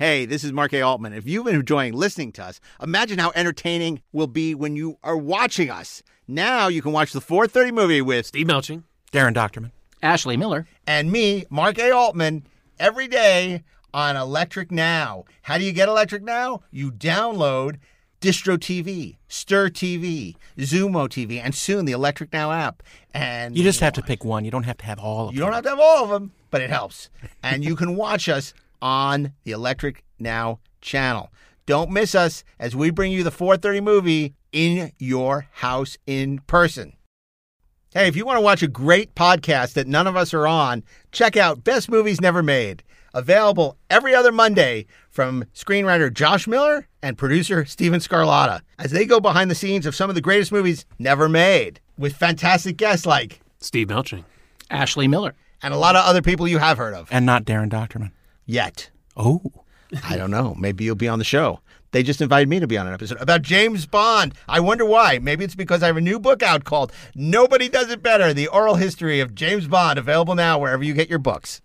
Hey, this is Mark A. Altman. If you've been enjoying listening to us, imagine how entertaining will be when you are watching us. Now you can watch the 430 movie with Steve Melching, Daren Dochterman, Ashley Miller, and me, Mark A. Altman, every day on Electric Now. How do you get Electric Now? You download Distro TV, Stirr TV, Xumo TV, and soon the Electric Now app. And you just have to pick one. You don't have to have all of you them. don't have to have all of them, but it helps. and you can watch us on the Electric Now channel. Don't miss us as we bring you the 430 movie in your house in person. Hey, if you want to watch a great podcast that none of us are on, check out Best Movies Never Made. Available every other Monday from screenwriter Josh Miller and producer Steven Scarlotta as they go behind the scenes of some of the greatest movies never made with fantastic guests like Steve Melching, Ashley Miller, and a lot of other people you have heard of. And not Daren Dochterman. Yet. Oh. I don't know. Maybe you'll be on the show. They just invited me to be on an episode about James Bond. I wonder why. Maybe it's because I have a new book out called Nobody Does It Better The Oral History of James Bond, available now wherever you get your books.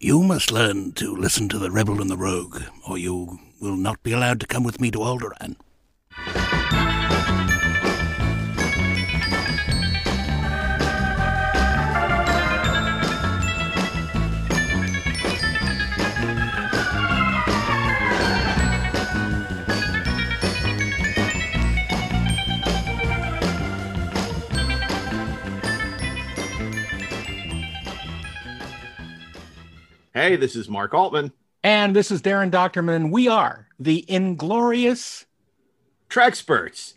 You must learn to listen to the rebel and the rogue, or you will not be allowed to come with me to Alderaan. Hey, this is Mark Altman. And this is Daren Dochterman. We are the Inglorious Treksperts.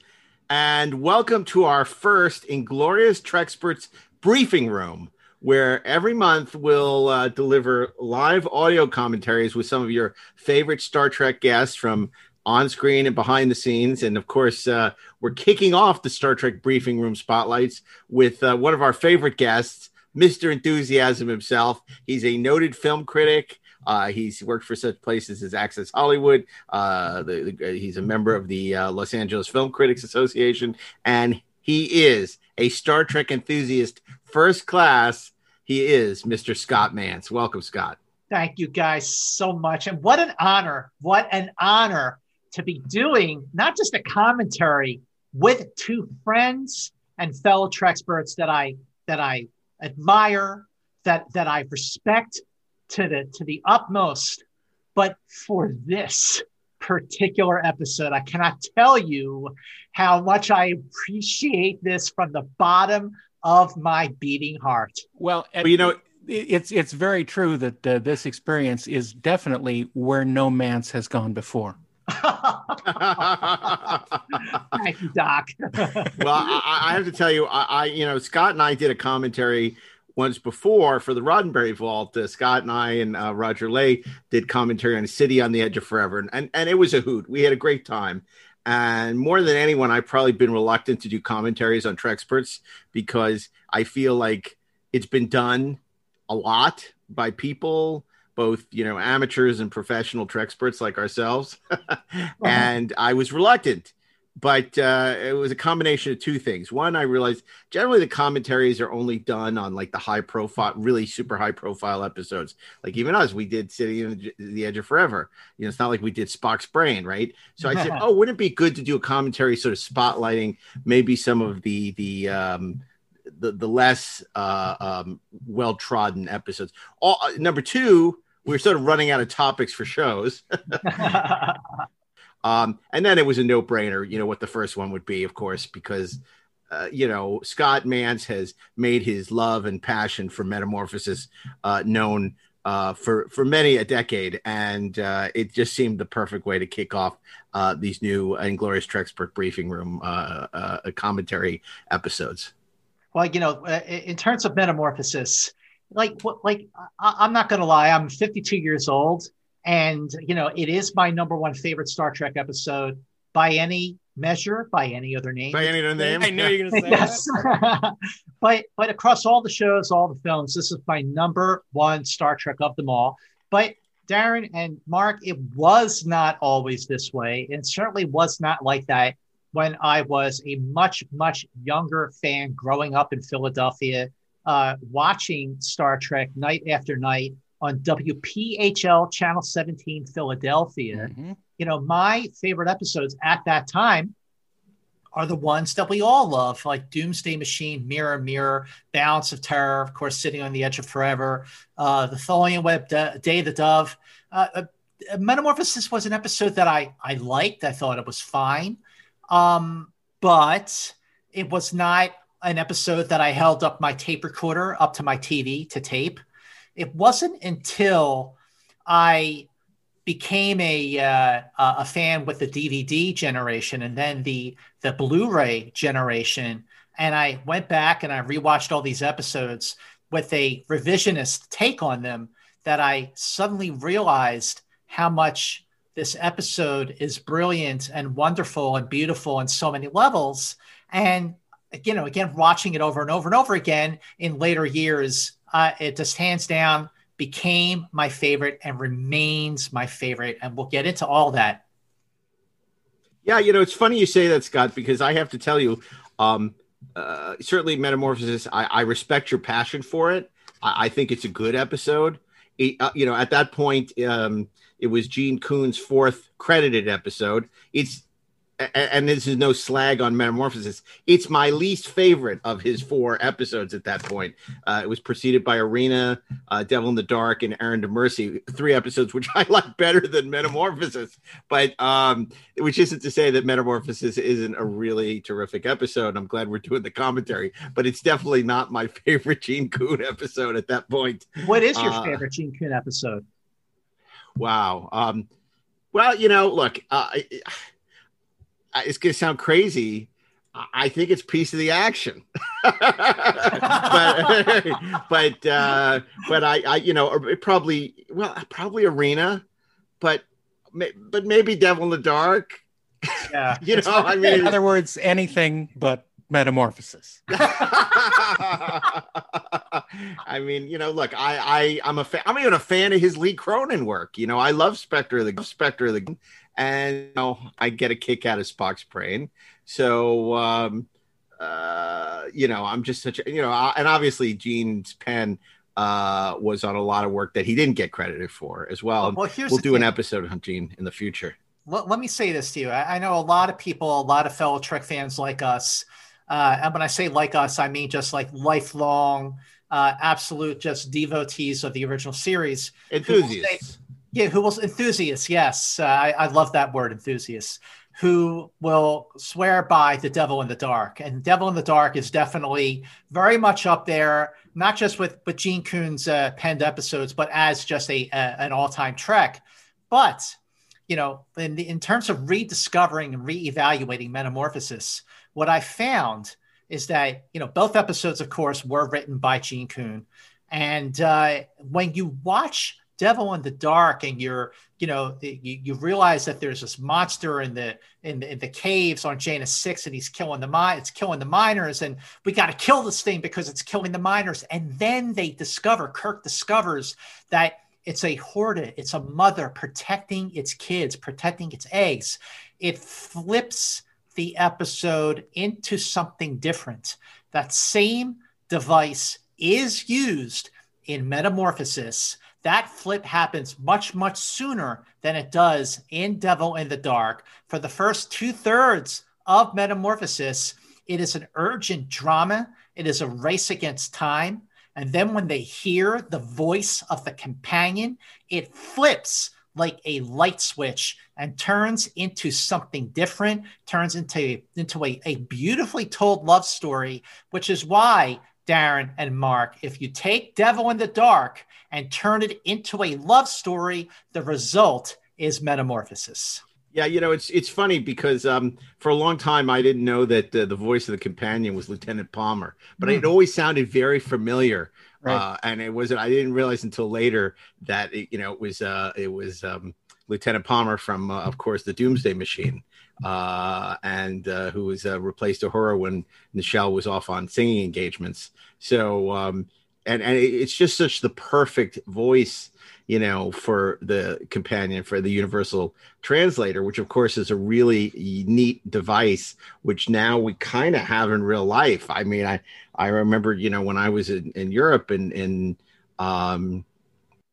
And welcome to our first Inglorious Treksperts briefing room, where every month we'll uh, deliver live audio commentaries with some of your favorite Star Trek guests from on screen and behind the scenes. And of course, uh, we're kicking off the Star Trek briefing room spotlights with uh, one of our favorite guests. Mr. Enthusiasm himself. He's a noted film critic. Uh, he's worked for such places as Access Hollywood. Uh, the, the, he's a member of the uh, Los Angeles Film Critics Association, and he is a Star Trek enthusiast, first class. He is Mr. Scott Mantz. Welcome, Scott. Thank you guys so much, and what an honor! What an honor to be doing not just a commentary with two friends and fellow Treksperts that I that I admire, that that I respect to the to the utmost. But for this particular episode, I cannot tell you how much I appreciate this from the bottom of my beating heart. Well, well you know, it's it's very true that uh, this experience is definitely where no man's has gone before. Thank you, Doc. well, I, I, have to tell you, I, I, you know, Scott and I did a commentary once before for the Roddenberry Vault. Uh, Scott and I and uh, Roger Lay did commentary on City on the Edge of Forever, and, and and it was a hoot. We had a great time. And more than anyone, I've probably been reluctant to do commentaries on Treksperts because I feel like it's been done a lot by people both you know amateurs and professional experts like ourselves. And i was reluctant but uh, it was a combination of two things. One i realized generally the commentaries are only done on like the high profile really super high profile episodes. Like even us we did city on the edge of forever. You know it's not like we did spock's brain right? So i said oh wouldn't it be good to do a commentary sort of spotlighting maybe some of the the um the, the less uh, um, well trodden episodes. All, uh, number two, we're sort of running out of topics for shows. um, and then it was a no brainer, you know, what the first one would be, of course, because, uh, you know, Scott Mantz has made his love and passion for metamorphosis uh, known uh, for, for many a decade. And uh, it just seemed the perfect way to kick off uh, these new Inglorious Trekspert briefing room commentary episodes. Well, you know, in terms of metamorphosis, like what like I, am not gonna lie i'm 52 years old and you know it is my number one favorite star trek episode by any measure by any other name. By any other name? I know you're gonna say yes. But but across all the shows all the films this is my number one star trek of them all. But daren and mark it was not always this way and certainly was not like that when i was a much much younger fan growing up in philadelphia uh, watching Star Trek night after night on WPHL Channel 17 Philadelphia. Mhm. You know, my favorite episodes at that time are the ones that we all love, like Doomsday Machine, Mirror, Mirror, Balance of Terror, of course, City on the Edge of Forever, uh, The Tholian Web, Day of the Dove. Uh, uh, Metamorphosis was an episode that I, I liked. I thought it was fine. Um, but it was not an episode that I held up my tape recorder up to my TV to tape. It wasn't until I became a uh, a fan with the DVD generation and then the the Blu-ray generation, and I went back and I rewatched all these episodes with a revisionist take on them. That I suddenly realized how much this episode is brilliant and wonderful and beautiful on so many levels. And you know, again, watching it over and over and over again in later years, uh, it just hands down became my favorite and remains my favorite. And we'll get into all that. Yeah, you know, it's funny you say that, Scott, because I have to tell you, um, uh, certainly Metamorphosis, I, I respect your passion for it. I, I think it's a good episode. It, uh, you know, at that point, um, it was Gene Coon's fourth credited episode. It's and this is no slag on Metamorphosis. It's my least favorite of his four episodes at that point. Uh, it was preceded by Arena, uh, Devil in the Dark, and Errand of Mercy. Three episodes which I like better than Metamorphosis, but um, which isn't to say that Metamorphosis isn't a really terrific episode. I'm glad we're doing the commentary, but it's definitely not my favorite Gene Coon episode at that point. What is your Uh, favorite Gene Coon episode? Wow. Um, well, you know, look, uh, I- it's going to sound crazy. I- think it's piece of the action, but but uh, but I, I you know or probably well probably arena, but but maybe Devil in the Dark. Yeah. You know, I mean, In other words, anything but metamorphosis. I mean, you know, look, I, I, I'm a fan. I'm even a fan of his Lee Cronin work. You know, I love Spectre of the Spectre of the, and you know, I get a kick out of Spock's brain. So, um, uh, you know, I'm just such a, you know, I- and obviously Gene's pen uh was on a lot of work that he didn't get credited for as well. Well, here's we'll do an episode on Gene in the future. let, let me say this to you. I, I know a lot of people, a lot of fellow Trek fans like us. Uh, and when I say like us, I mean just like lifelong, uh, absolute just devotees of the original series. Enthusiasts. Yeah, who will enthusiasts? Yes, uh, I, I love that word, enthusiasts. Who will swear by the Devil in the Dark? And Devil in the Dark is definitely very much up there, not just with with Gene Coon's uh, penned episodes, but as just a, a an all time Trek. But you know, in in terms of rediscovering and reevaluating Metamorphosis, what I found is that you know both episodes, of course, were written by Gene Coon, and uh, when you watch Devil in the Dark and you're you know you, you realize that there's this monster in the in the, in the caves on Janus Six, and he's killing the mine. It's killing the miners, and we got to kill this thing because it's killing the miners. And then they discover Kirk discovers that it's a horta, it's a mother protecting its kids, protecting its eggs. It flips the episode into something different. That same device is used in Metamorphosis. That flip happens much, much sooner than it does in Devil in the Dark. For the first two thirds of Metamorphosis, it is an urgent drama, it is a race against time. And then when they hear the voice of the companion, it flips like a light switch and turns into something different, turns into, into a, a beautifully told love story, which is why, Daren and Mark, if you take Devil in the Dark and turn it into a love story, the result is metamorphosis. Yeah, you know, it's it's funny because um, for a long time I didn't know that uh, the voice of the companion was Lieutenant Palmer, but it always sounded very familiar. Right. Uh, and it wasn't. I didn't realize until later that it, you know it was uh, it was um, Lieutenant Palmer from, uh, of course, the Doomsday Machine, uh, and uh, who was uh, replaced Uhura when Nichelle was off on singing engagements. So, um, and and it's just such the perfect voice, you know, for the companion for the Universal Translator, which of course is a really neat device, which now we kind of have in real life. I mean, I I remember, you know, when I was in, in Europe and in um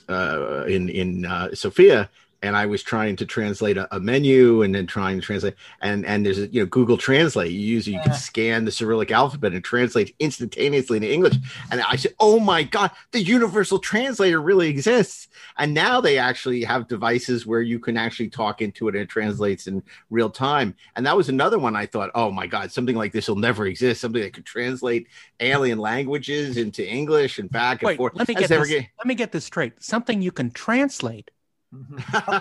uh, in in uh, Sofia, and I was trying to translate a, a, menu and then trying to translate and and there's a, you know Google Translate you use you can scan the Cyrillic alphabet and translate instantaneously into English. And I said oh my god the universal translator really exists. And now they actually have devices where you can actually talk into it and it translates in real time. And that was another one I thought oh my god something like this will never exist. Something that could translate alien languages into English and back and Wait, forth. let me That's get this, get- let me get this straight. Something you can translate.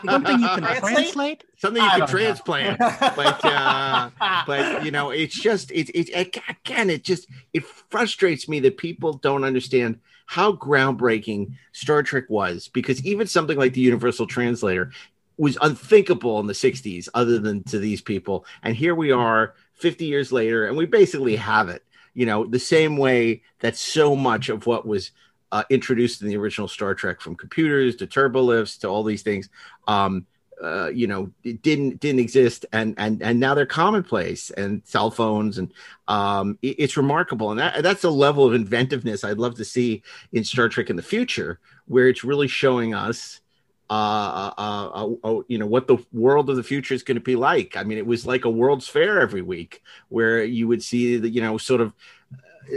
Something you can Translate? translate. something you I can transplant but uh but you know it's just it, it again it just it frustrates me that people don't understand how groundbreaking star trek was because even something like the universal translator was unthinkable in the 60s other than to these people and here we are 50 years later and we basically have it you know the same way that so much of what was uh, introduced in the original star trek from computers to turbolifts to all these things um, uh, you know didn't didn't exist and and and now they're commonplace and cell phones and um it- it's remarkable and that, that's a level of inventiveness i'd love to see in star trek in the future where it's really showing us uh, uh, uh, uh, you know what the world of the future is going to be like. I mean, it was like a World's Fair every week, where you would see the you know sort of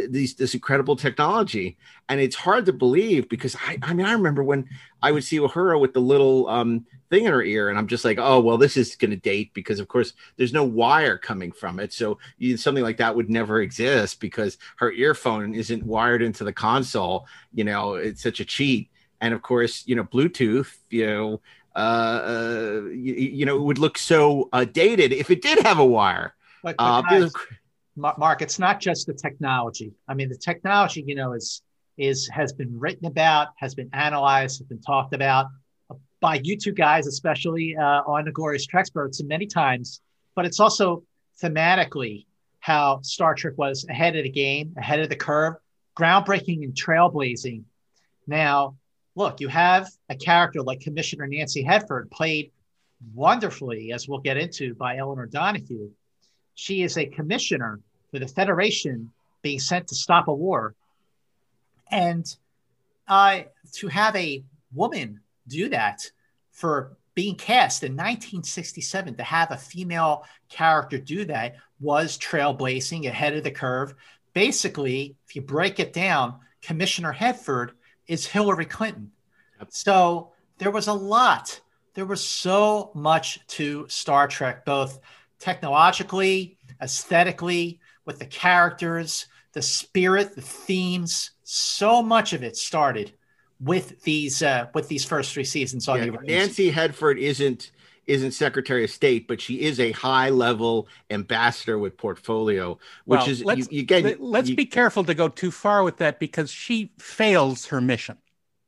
these this incredible technology, and it's hard to believe because I I mean I remember when I would see Uhura with the little um, thing in her ear, and I'm just like, oh well, this is going to date because of course there's no wire coming from it, so you, something like that would never exist because her earphone isn't wired into the console. You know, it's such a cheat. And of course you know bluetooth you know uh, uh you, you know it would look so uh, dated if it did have a wire. But, but uh, guys, because of- Ma- Mark, it's not just the technology. I mean, the technology, you know, is is has been written about, has been analyzed, has been talked about by you two guys, especially uh, on the Glorious Treksperts, and many times. But it's also thematically how Star Trek was ahead of the game, ahead of the curve, groundbreaking and trailblazing. Now, look, you have a character like Commissioner Nancy Hedford, played wonderfully, as we'll get into, by Elinor Donahue. She is a commissioner for the Federation being sent to stop a war. And uh, to have a woman do that for being cast in 1967, to have a female character do that was trailblazing ahead of the curve. Basically, if you break it down, Commissioner Hedford is Hillary Clinton. So there was a lot. There was so much to Star Trek, both technologically, aesthetically, with the characters, the spirit, the themes. So much of it started with these uh, with these first three seasons on yeah, the nancy hedford isn't isn't secretary of state but she is a high level ambassador with portfolio which Well, is you, let's, you get let- let's you- be careful to go too far with that because she fails her mission.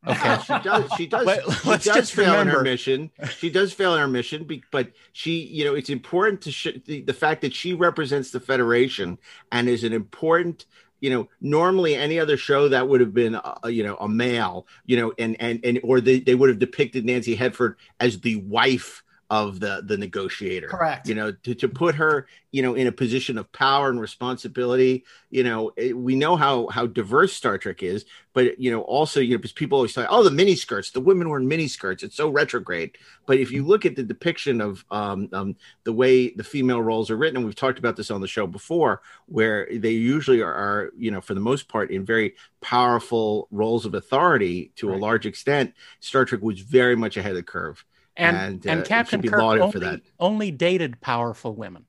Okay. she does she does she let's does just fail in her mission she does fail in her mission be- but she you know it's important to sh- the, the fact that she represents the federation and is an important you know normally any other show that would have been uh, you know a male you know and and and or they, they would have depicted nancy hedford as the wife of the the negotiator Correct. you know to, to put her you know in a position of power and responsibility you know it- we know how how diverse star trek is but you know also you know because people always say oh the mini skirts the women were in mini skirts it's so retrograde. But if you look at the depiction of um, um the way the female roles are written and we've talked about this on the show before where they usually are, are you know for the most part in very powerful roles of authority to a large extent star trek was very much ahead of the curve And And, and, uh, it Captain should be Kirk only, for that. only dated powerful women.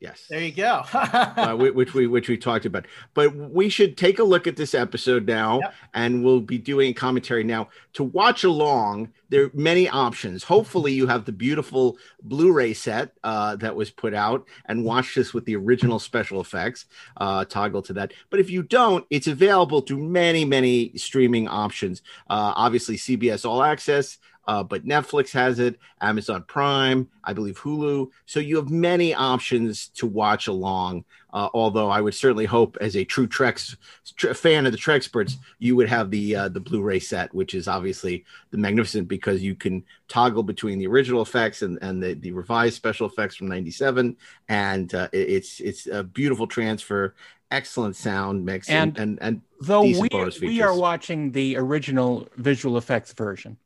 yes There you go. uh, which we which we talked about. But we should take a look at this episode now, Yep. and we'll be doing commentary now. To watch along, there are many options. Hopefully, you have the beautiful Blu-ray set uh, that was put out, and watch this with the original special effects. Uh, toggle to that. But if you don't, it's available through many many streaming options. Uh, obviously, CBS All Access. Uh, but Netflix has it, Amazon Prime, I believe Hulu. So you have many options to watch along Uh, although I would certainly hope, as a true Trex tr- fan of the Treksperts, you would have the uh, the Blu-ray set, which is obviously the magnificent because you can toggle between the original effects and, and the, the revised special effects from '97, and uh, it- it's it's a beautiful transfer, excellent sound mix, and and, and, Though we, we are watching the original visual effects version.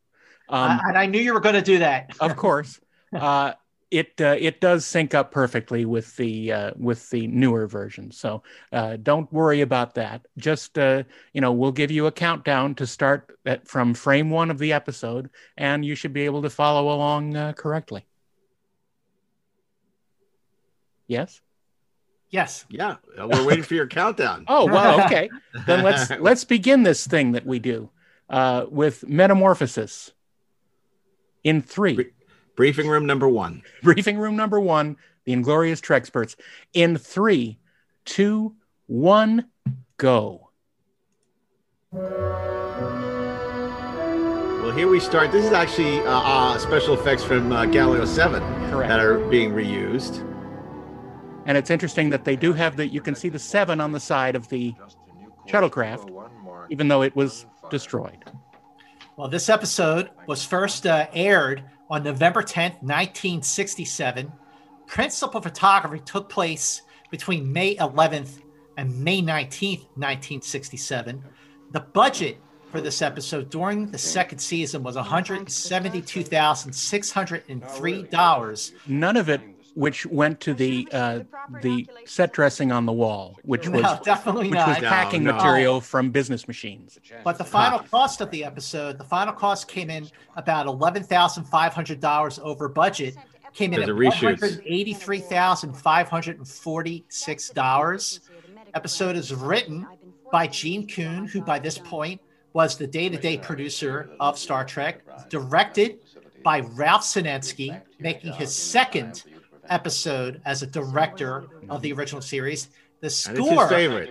Um, I- and I knew you were going to do that. of course, uh, it uh, it does sync up perfectly with the uh, with the newer version. So uh, don't worry about that. Just uh, you know, we'll give you a countdown to start at, from frame one of the episode, and you should be able to follow along uh, correctly. Yes. Yes. yeah, we're waiting for your countdown. Oh well, okay. then let's let's begin this thing that we do uh, with metamorphosis. In three, Briefing room number one. briefing room number one, the Inglorious Treksperts. In three, two, one, go. Well, here we start. This is actually uh, uh, special effects from uh, Galileo 7 Correct. that are being reused. And it's interesting that they do have the. You can see the seven on the side of the shuttlecraft, even though it was destroyed. Well, this episode was first uh, aired on November 10th, 1967. Principal photography took place between May 11th and May 19th, 1967. The budget for this episode during the second season was $172,603. None of it, which went to the uh, the set dressing on the wall, which was No, definitely which was not. No, packing no. material from business machines. But the final cost of the episode, the final cost came in about eleven thousand five hundred dollars over budget. Came in at of one hundred eighty-three thousand five hundred and forty-six dollars. Episode is written by Gene Coon, who by this point was the day-to-day producer of Star Trek. Directed by Ralph Senensky, making his second episode as a director of the original series. The score it's his favorite.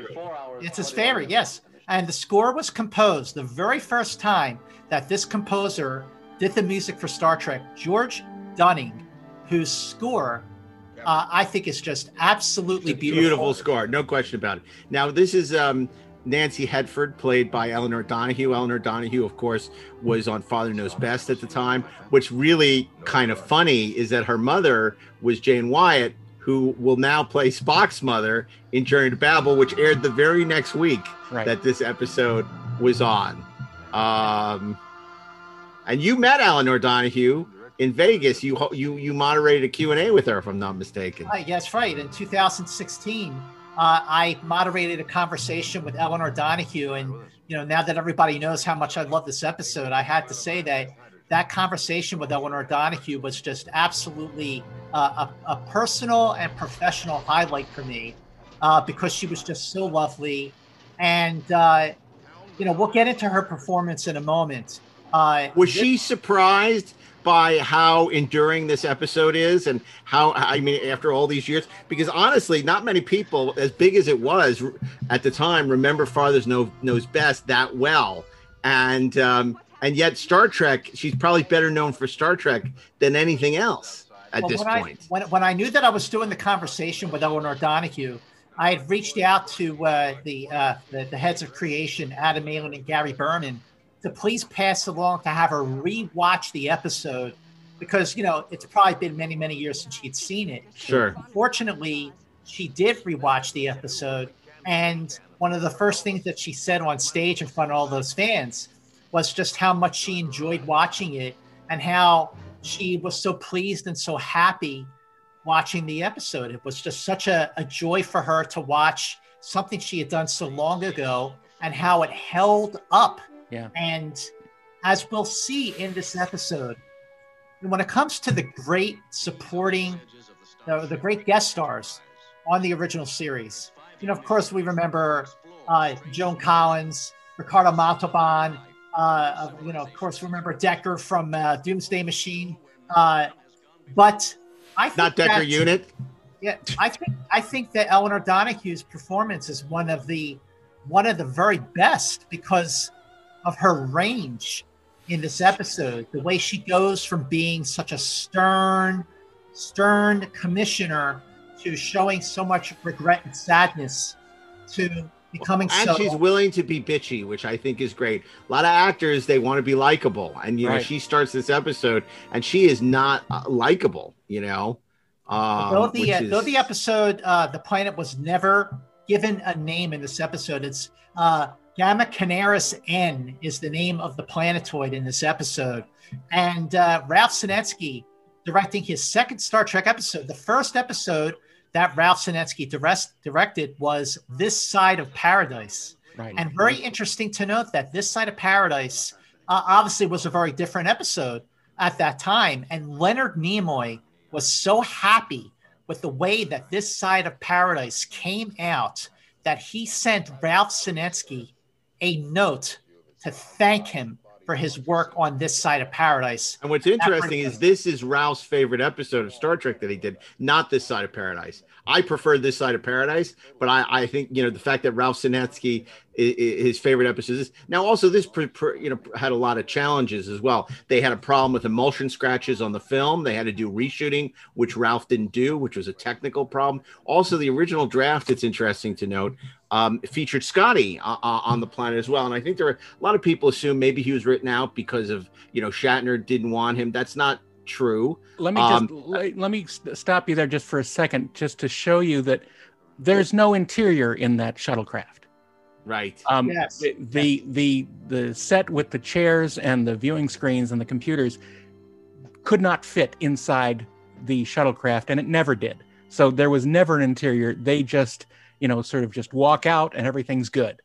it's his favorite, yes. And the score was composed the very first time that this composer did the music for Star Trek, George Dunning, whose score uh, I think is just absolutely beautiful. Beautiful score, no question about it. Now, this is um, Nancy Hedford, played by Elinor Donahue. Elinor Donahue, of course, was on Father Knows Best at the time. What's really kind of funny is that her mother was Jane Wyatt, who will now play Spock's mother in Journey to Babel, which aired the very next week Right. that this episode was on. Um, and you met Elinor Donahue in Vegas. You ho- you you moderated a Q and A with her, if I'm not mistaken. Uh, yes, right. In 2016, uh, I moderated a conversation with Elinor Donahue, and you know, now that everybody knows how much I love this episode, I had to say that that conversation with Elinor Donahue was just absolutely uh, a, a personal and professional highlight for me uh, because she was just so lovely, and uh, you know, we'll get into her performance in a moment. Uh, Was she surprised by how enduring this episode is and how I mean after all these years? Because honestly, not many people, as big as it was at the time, remember Father's Know, Knows Best that well. And um, and yet Star Trek, she's probably better known for Star Trek than anything else at Well, this when point. I, when, when I knew that I was doing the conversation with Elinor Donahue, I had reached out to uh, the, uh, the the heads of creation, Adam Malin and Gary Berman, to please pass along to have her rewatch the episode because you know it's probably been many many years since she'd seen it. Sure. Unfortunately, she did rewatch the episode, and one of the first things that she said on stage in front of all those fans was just how much she enjoyed watching it and how she was so pleased and so happy watching the episode. It was just such a, a joy for her to watch something she had done so long ago and how it held up. Yeah. And as we'll see in this episode, when it comes to the great supporting, the, the great guest stars on the original series, you know, of course, we remember uh, Joan Collins, Ricardo Montalban, uh, you know, of course, we remember Decker from uh, Doomsday Machine. Uh, but I think Not Decker that- Unit. yeah, I think I think that Elinor Donahue's performance is one of the one of the very best because of her range in this episode. The way she goes from being such a stern, stern commissioner to showing so much regret and sadness to becoming and so. she's willing to be bitchy, which I think is great. A lot of actors they want to be likable, and you know she starts this episode and she is not uh, likable. You know, um, though the uh, is- though the episode uh, the planet was never given a name in this episode it's uh, gamma canaris n is the name of the planetoid in this episode and uh, ralph senensky directing his second star trek episode the first episode that ralph senensky direct, directed was this side of paradise Right. and very interesting to note that this side of paradise uh, obviously was a very different episode at that time. And Leonard Nimoy was so happy with the way that this side of paradise came out that he sent Ralph Senensky a note to thank him for his work on this side of paradise. And what's interesting is this is Ralph's favorite episode of Star Trek that he did, not this side of paradise. I prefer this side of paradise, but I, I think you know the fact that Ralph Senensky his favorite episode is now also this pr- pr- you know had a lot of challenges as well. They had a problem with emulsion scratches on the film. They had to do reshooting, which Ralph didn't do, which was a technical problem. Also, the original draft. It's interesting to note um, featured Scotty uh, uh, on the planet as well. And I think there are a lot of people assume maybe he was written out because of you know Shatner didn't want him. That's not true. Let me Um, just let, let me stop you there just for a second, just to show you that there's no interior in that shuttlecraft. Right. Um, Yes. the, the the the set with the chairs and the viewing screens and the computers could not fit inside the shuttlecraft, and it never did. So there was never an interior. They just you know sort of just walk out and everything's good.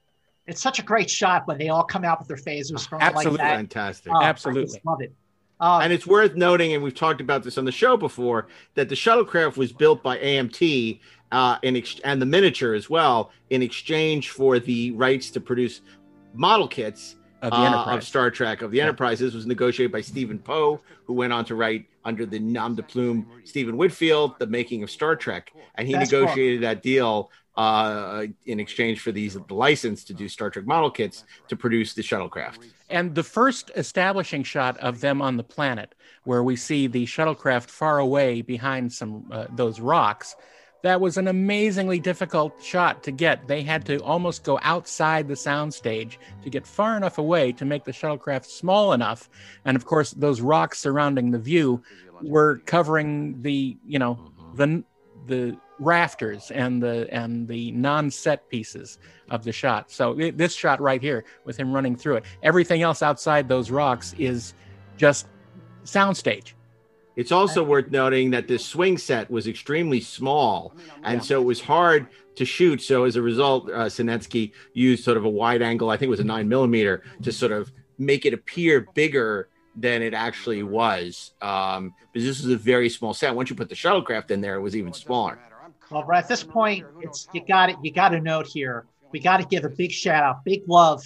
It's such a great shot when they all come out with their phasers going like Absolutely. that. Fantastic. Oh, I Absolutely. just love it. Um, and it's worth noting, and we've talked about this on the show before, that the shuttlecraft was built by AMT uh, in ex- and the miniature as well in exchange for the rights to produce model kits Of the uh, of Star Trek of the Enterprise. This was negotiated by Stephen Poe, who went on to write under the nom de plume Stephen Whitfield, The Making of Star Trek, and he That's cool. negotiated that deal uh, in exchange for these the license to do Star Trek model kits to produce the shuttlecraft. And the first establishing shot of them on the planet, where we see the shuttlecraft far away behind some uh, those rocks, that was an amazingly difficult shot to get. They had to almost go outside the soundstage to get far enough away to make the shuttlecraft small enough. And of course, those rocks surrounding the view were covering the you know the the rafters and the and the non-set pieces of the shot. So i- this shot right here with him running through it. Everything else outside those rocks is just soundstage. It's also worth noting that this swing set was extremely small, and so it was hard to shoot. So as a result, uh, Senensky used sort of a wide angle, I think it was a nine millimeter, to sort of make it appear bigger than it actually was. Um, because this was a very small set. Once you put the shuttlecraft in there, it was even smaller. Well, right at this point, it's you got it. You got to note here. We got to give a big shout out, big love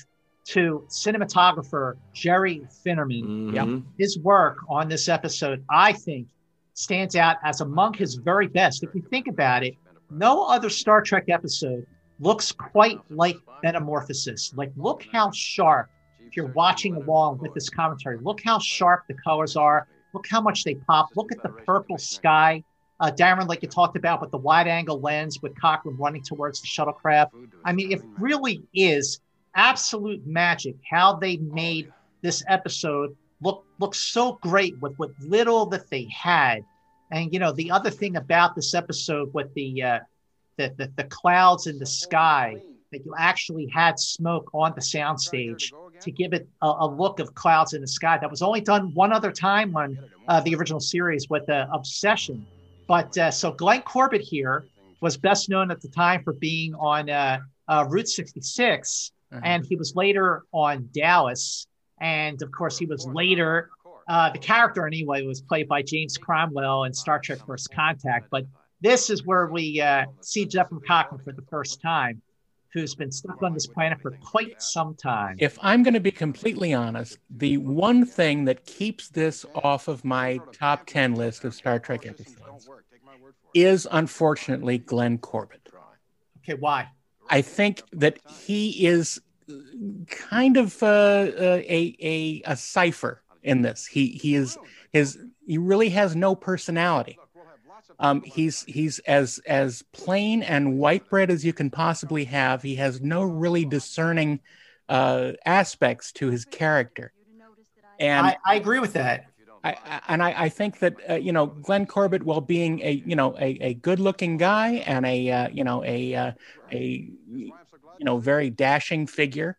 to cinematographer Jerry Finnerman. Mhm. His work on this episode, I think, stands out as among his very best. If you think about it, no other Star Trek episode looks quite like Metamorphosis. Like, look how sharp. If you're watching along with this commentary, look how sharp the colors are. Look how much they pop. Look at the purple sky uh, Daren, like you talked about, with the wide angle lens with Cochrane running towards the shuttlecraft. I mean, it really is absolute magic how they made this episode look look so great with what little that they had. And you know, the other thing about this episode with the uh, the, the the clouds in the sky that you actually had smoke on the soundstage to give it a, a look of clouds in the sky. That was only done one other time on uh, the original series with uh, Obsession. But uh, so Glenn Corbett here was best known at the time for being on uh, uh, Route 66, Uh-huh. and he was later on Dallas. And of course, he was later, uh, the character anyway was played by James Cromwell in Star Trek First Contact. But this is where we uh, see Zefram Cochrane for the first time, who's been stuck on this planet for quite some time. If I'm going to be completely honest, the one thing that keeps this off of my top 10 list of Star Trek episodes is unfortunately Glenn Corbett. Okay, why? I think that he is kind of uh, uh, a, a a cipher in this. He he is his he really has no personality. Um, he's he's as as plain and white bread as you can possibly have. He has no really discerning uh, aspects to his character, and I, I agree with that. I, and I, I think that uh, you know Glenn Corbett, while being a you know a, a good-looking guy and a uh, you know a uh, a you know very dashing figure,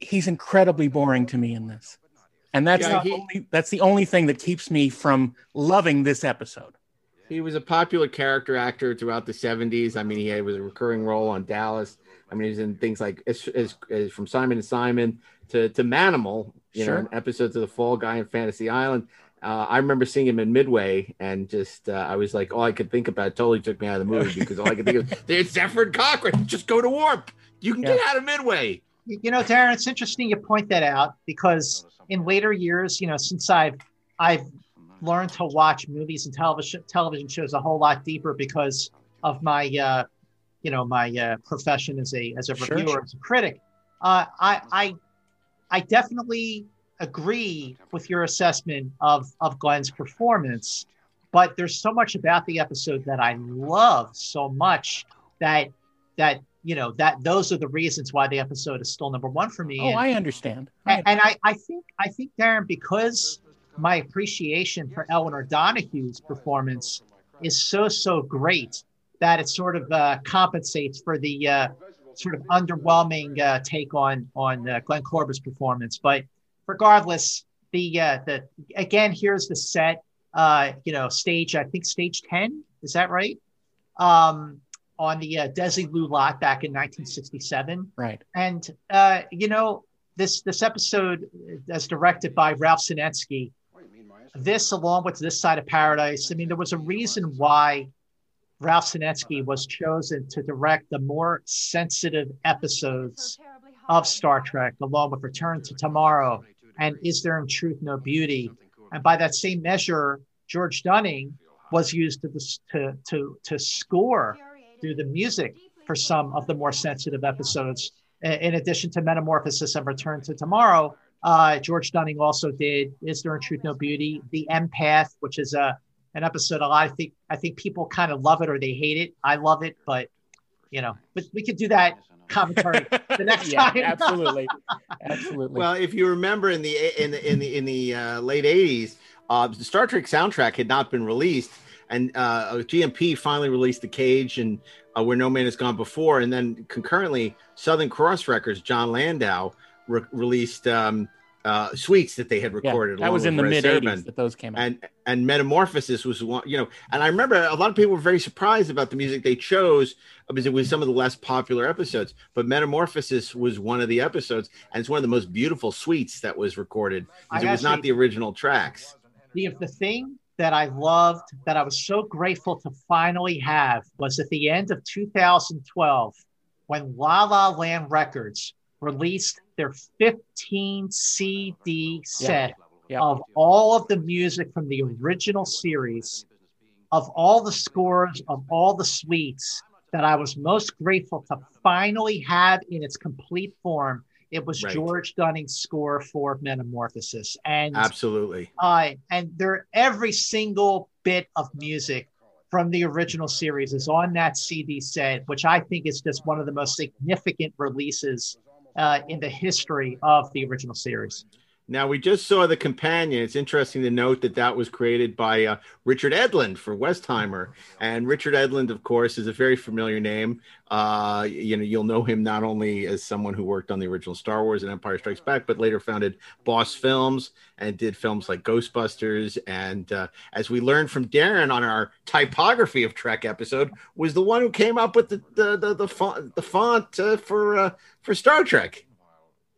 he's incredibly boring to me in this, and that's Yeah, the he- only, that's the only thing that keeps me from loving this episode. He was a popular character actor throughout the 70s. I mean, he had, was a recurring role on Dallas. I mean, he was in things like as, as, as from Simon and Simon to, to Manimal, you Sure. know, episodes of The Fall Guy and Fantasy Island. Uh, I remember seeing him in Midway, and just uh, I was like, all I could think about totally took me out of the movie because all I could think of there's Zefram Cochrane. Just go to Warp. You can get out of Midway. You you know, Daren, it's interesting you point that out because in later years, you know, since I've I've learned to watch movies and television television shows a whole lot deeper because of my uh, you know my uh, profession as a as a Sure. reviewer as a critic. Uh, I I I definitely agree with your assessment of of Glenn's performance, but there's so much about the episode that I love so much that that you know that those are the reasons why the episode is still number one for me. Oh, And- I understand. I- and, and I, I think I think Daren, because my appreciation for Elinor Donahue's performance is so so great that it sort of uh, compensates for the uh, sort of underwhelming uh, take on on uh, Glenn Corbett's performance. But regardless, the uh, the again here's the set. Uh, you know, stage I think stage ten is that right? Um, on the uh, Desilu lot back in 1967. right. And uh, you know, this this episode, as directed by Ralph Senensky, this along with this side of paradise. I mean, there was a reason why Ralph Senensky was chosen to direct the more sensitive episodes of Star Trek, along with Return to Tomorrow and Is There in Truth No Beauty. And by that same measure, George Dunning was used to to to to score do the music for some of the more sensitive episodes. In addition to Metamorphosis and Return to Tomorrow, uh, George Dunning also did Is There in Truth No Beauty, The Empath, which is a an episode a lot. I think I think people kind of love it or they hate it. I love it, but you know, but we could do that commentary the next yeah, time. absolutely, absolutely. Well, if you remember in the in the in the in the uh, late '80s, uh, the Star Trek soundtrack had not been released, and uh, GNP finally released the Cage and uh, Where No Man Has Gone Before, and then concurrently, Southern Cross Records, John Landau re- released um, uh, suites that they had yeah, recorded. that was in the mid Serban '80s that those came out. and and metamorphosis was one you know and i remember a lot of people were very surprised about the music they chose because it was some of the less popular episodes but metamorphosis was one of the episodes and it's one of the most beautiful suites that was recorded because I it was not the original tracks the the thing that I loved that I was so grateful to finally have was at the end of 2012 when La La Land Records released their 15 CD set Yeah. of all of the music from the original series, of all the scores, of all the suites that I was most grateful to finally have in its complete form. It was Right. George Dunning's score for Metamorphosis. And absolutely uh, and there every single bit of music from the original series is on that CD set, which I think is just one of the most significant releases uh, in the history of the original series. Now we just saw the companion. It's interesting to note that that was created by uh, richard edlund for westheimer. And richard edlund of course is a very familiar name. Uh, you know you'll know him not only as someone who worked on the original star wars and empire strikes back but later founded boss films and did films like ghostbusters. And uh, as we learned from daren on our typography of trek episode was the one who came up with the the the, the font, the font uh, for uh, for star trek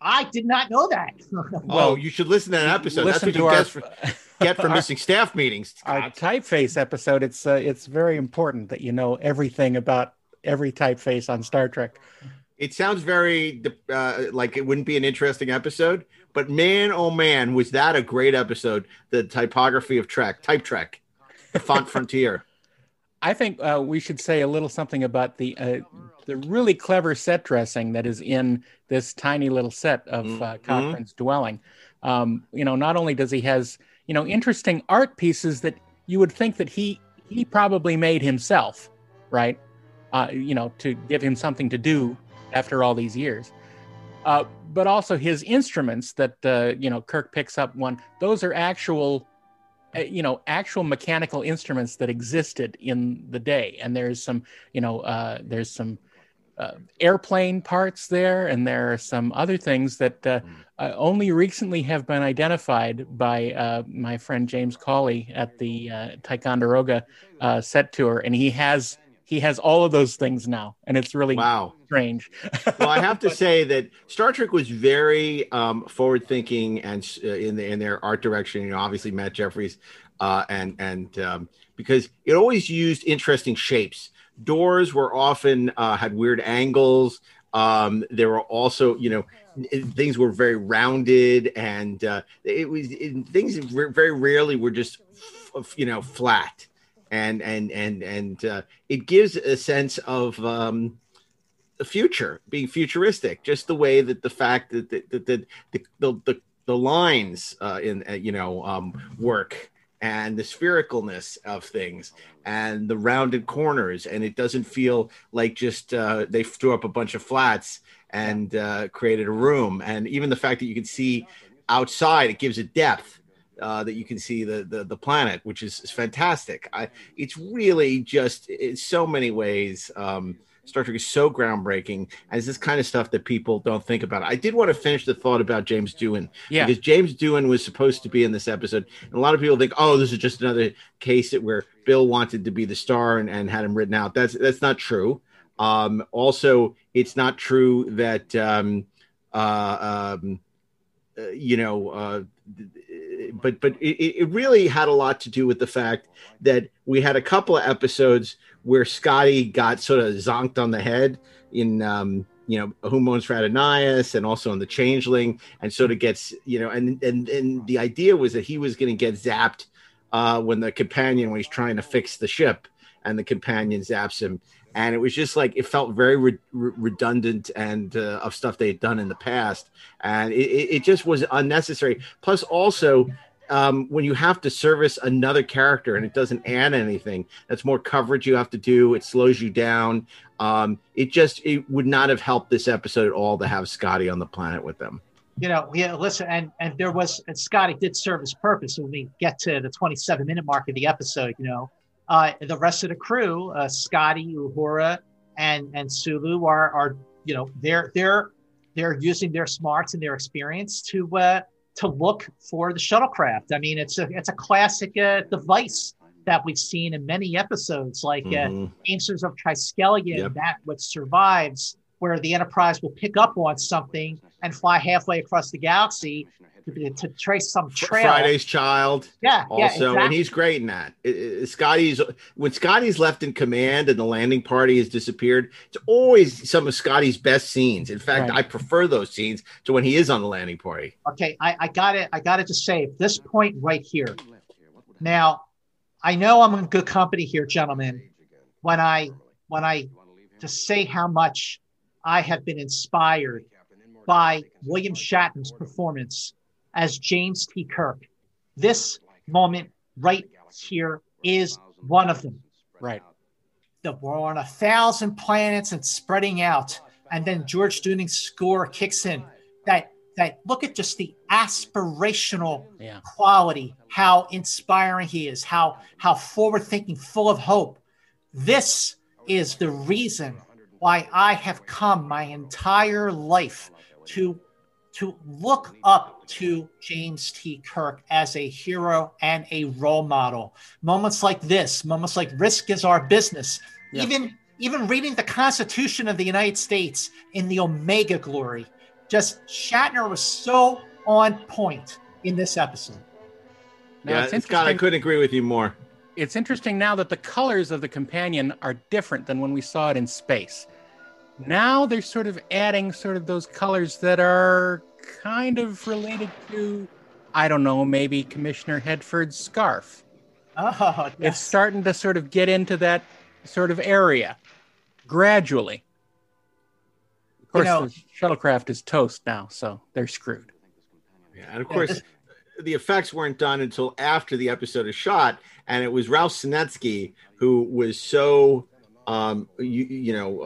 I did not know that. oh, you should listen to that episode. That's Listen what to you our, get for, get for missing staff meetings. our typeface episode. It's uh, it's very important that you know everything about every typeface on Star Trek. It sounds very uh, like it wouldn't be an interesting episode, but man, oh man, was that a great episode? The typography of Trek, Type Trek, the font frontier. I think uh, we should say a little something about the uh, the really clever set dressing that is in this tiny little set of uh, Mhm. Cochrane's dwelling. Um, you know, not only does he has you know interesting art pieces that you would think that he he probably made himself, right? Uh, you know, to give him something to do after all these years. Uh, but also his instruments that uh, you know Kirk picks up one; those are actual, uh, you know, actual mechanical instruments that existed in the day. And there's some, you know, uh, there's some uh, airplane parts there, and there are some other things that uh, uh, only recently have been identified by uh, my friend James Cawley at the uh, Ticonderoga uh, set tour, and he has he has all of those things now, and it's really Wow. strange. well, I have to say that Star Trek was very um, forward thinking and uh, in the, in their art direction. You know, obviously Matt Jefferies, uh, and and um, because it always used interesting shapes. Doors were often uh, had weird angles. Um, there were also, you know, things were very rounded, and uh, it was it, things very rarely were just, f- you know, flat. And and and and uh, it gives a sense of um, the future being futuristic just the way that the fact that the the the the, the, the, lines uh, in uh, you know um, work and the sphericalness of things and the rounded corners and it doesn't feel like just uh, they threw up a bunch of flats and uh, created a room and even the fact that you can see outside it gives it depth uh, that you can see the, the the planet, which is, is fantastic. I, it's really just in so many ways. Um, Star Trek is so groundbreaking, and it's this kind of stuff that people don't think about. I did want to finish the thought about James Doohan Yeah. because James Doohan was supposed to be in this episode, and a lot of people think, "Oh, this is just another case that where Bill wanted to be the star and, and had him written out." That's that's not true. Um, also, it's not true that um, uh, um, uh, you know, uh, but but it, it really had a lot to do with the fact that we had a couple of episodes where Scotty got sort of zonked on the head in um, you know Who Mourns for Adonais and also in the Changeling, and sort of gets you know, and and and the idea was that he was going to get zapped uh, when the companion when he's trying to fix the ship, and the companion zaps him. And it was just like it felt very re- re- redundant and uh, of stuff they had done in the past, and it it just was unnecessary. Plus, also, um, when you have to service another character and it doesn't add anything, that's more coverage you have to do. It slows you down. Um, it just it would not have helped this episode at all to have Scotty on the planet with them. you know, yeah, listen, and and there was, and Scotty did serve his purpose. When we get to the 27 minute mark of the episode, you know, uh, the rest of the crew, uh, Scotty, Uhura, and and Sulu are are you know they're they're they're using their smarts and their experience to uh, to look for the shuttlecraft. I mean, it's a it's a classic uh, device that we've seen in many episodes, like uh, Mhm. Gamesters of Triskelion, Yep. that which survives, where the Enterprise will pick up on something and fly halfway across the galaxy to, to trace some trail. Friday's Child. yeah, also, yeah, exactly. and he's great in that. It- it- Scotty's when Scotty's left in command and the landing party has disappeared. It's always some of Scotty's best scenes. In fact, Right. I prefer those scenes to when he is on the landing party. okay, I, I got it. I got it to save this point right here. Now, I know I'm in good company here, gentlemen. When I when I to say how much I have been inspired by William Shatner's performance as James T. Kirk. This moment right here is one of them. Right. that we're on a thousand planets and spreading out. And then George Duning's score kicks in. That that look at just the aspirational Yeah. quality, how inspiring he is, how how forward thinking, full of hope. This is the reason why I have come my entire life to to look up to James T. Kirk as a hero and a role model. Moments like this, moments like risk is our business, Yeah. even even reading the Constitution of the United States in the Omega glory. Just Shatner was so on point in this episode. Now, yeah, it's Scott, I couldn't agree with you more. it's interesting now that the colors of the companion are different than when we saw it in space. Now they're sort of adding sort of those colors that are kind of related to, I don't know, maybe Commissioner Hedford's scarf. Oh, It's starting to sort of get into that sort of area gradually. Of course, know- the shuttlecraft is toast now, so they're screwed. Yeah, and of course, the effects weren't done until after the episode is shot, and it was Ralph Senensky who was so um, you, you know uh,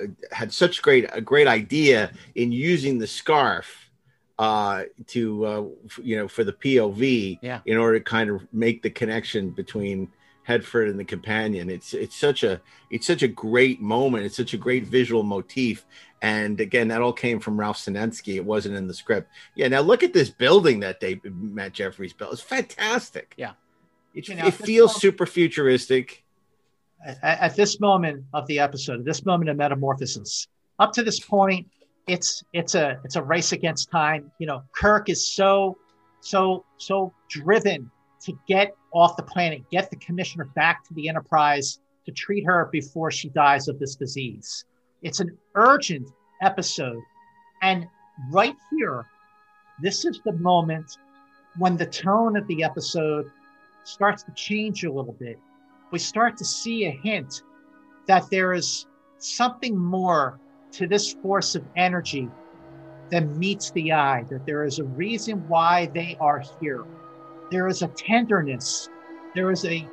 uh, had such great a great idea in using the scarf uh, to uh, f- you know for the POV Yeah. in order to kind of make the connection between Hedford and the companion. It's it's such a it's such a great moment. It's such a great visual motif. And again, that all came from Ralph Senensky. It wasn't in the script. Yeah. Now look at this building that they Matt Jefferies built. It's fantastic. Yeah. It, You know, it feels moment- super futuristic. At, at this moment of the episode, at this moment of metamorphosis, up to this point, it's it's a it's a race against time. You know, Kirk is so so so driven to get off the planet, get the commissioner back to the Enterprise to treat her before she dies of this disease. It's an urgent episode, and right here, this is the moment when the tone of the episode starts to change a little bit we start to see a hint that there is something more to this force of energy than meets the eye, that there is a reason why they are here. There is a tenderness, there is a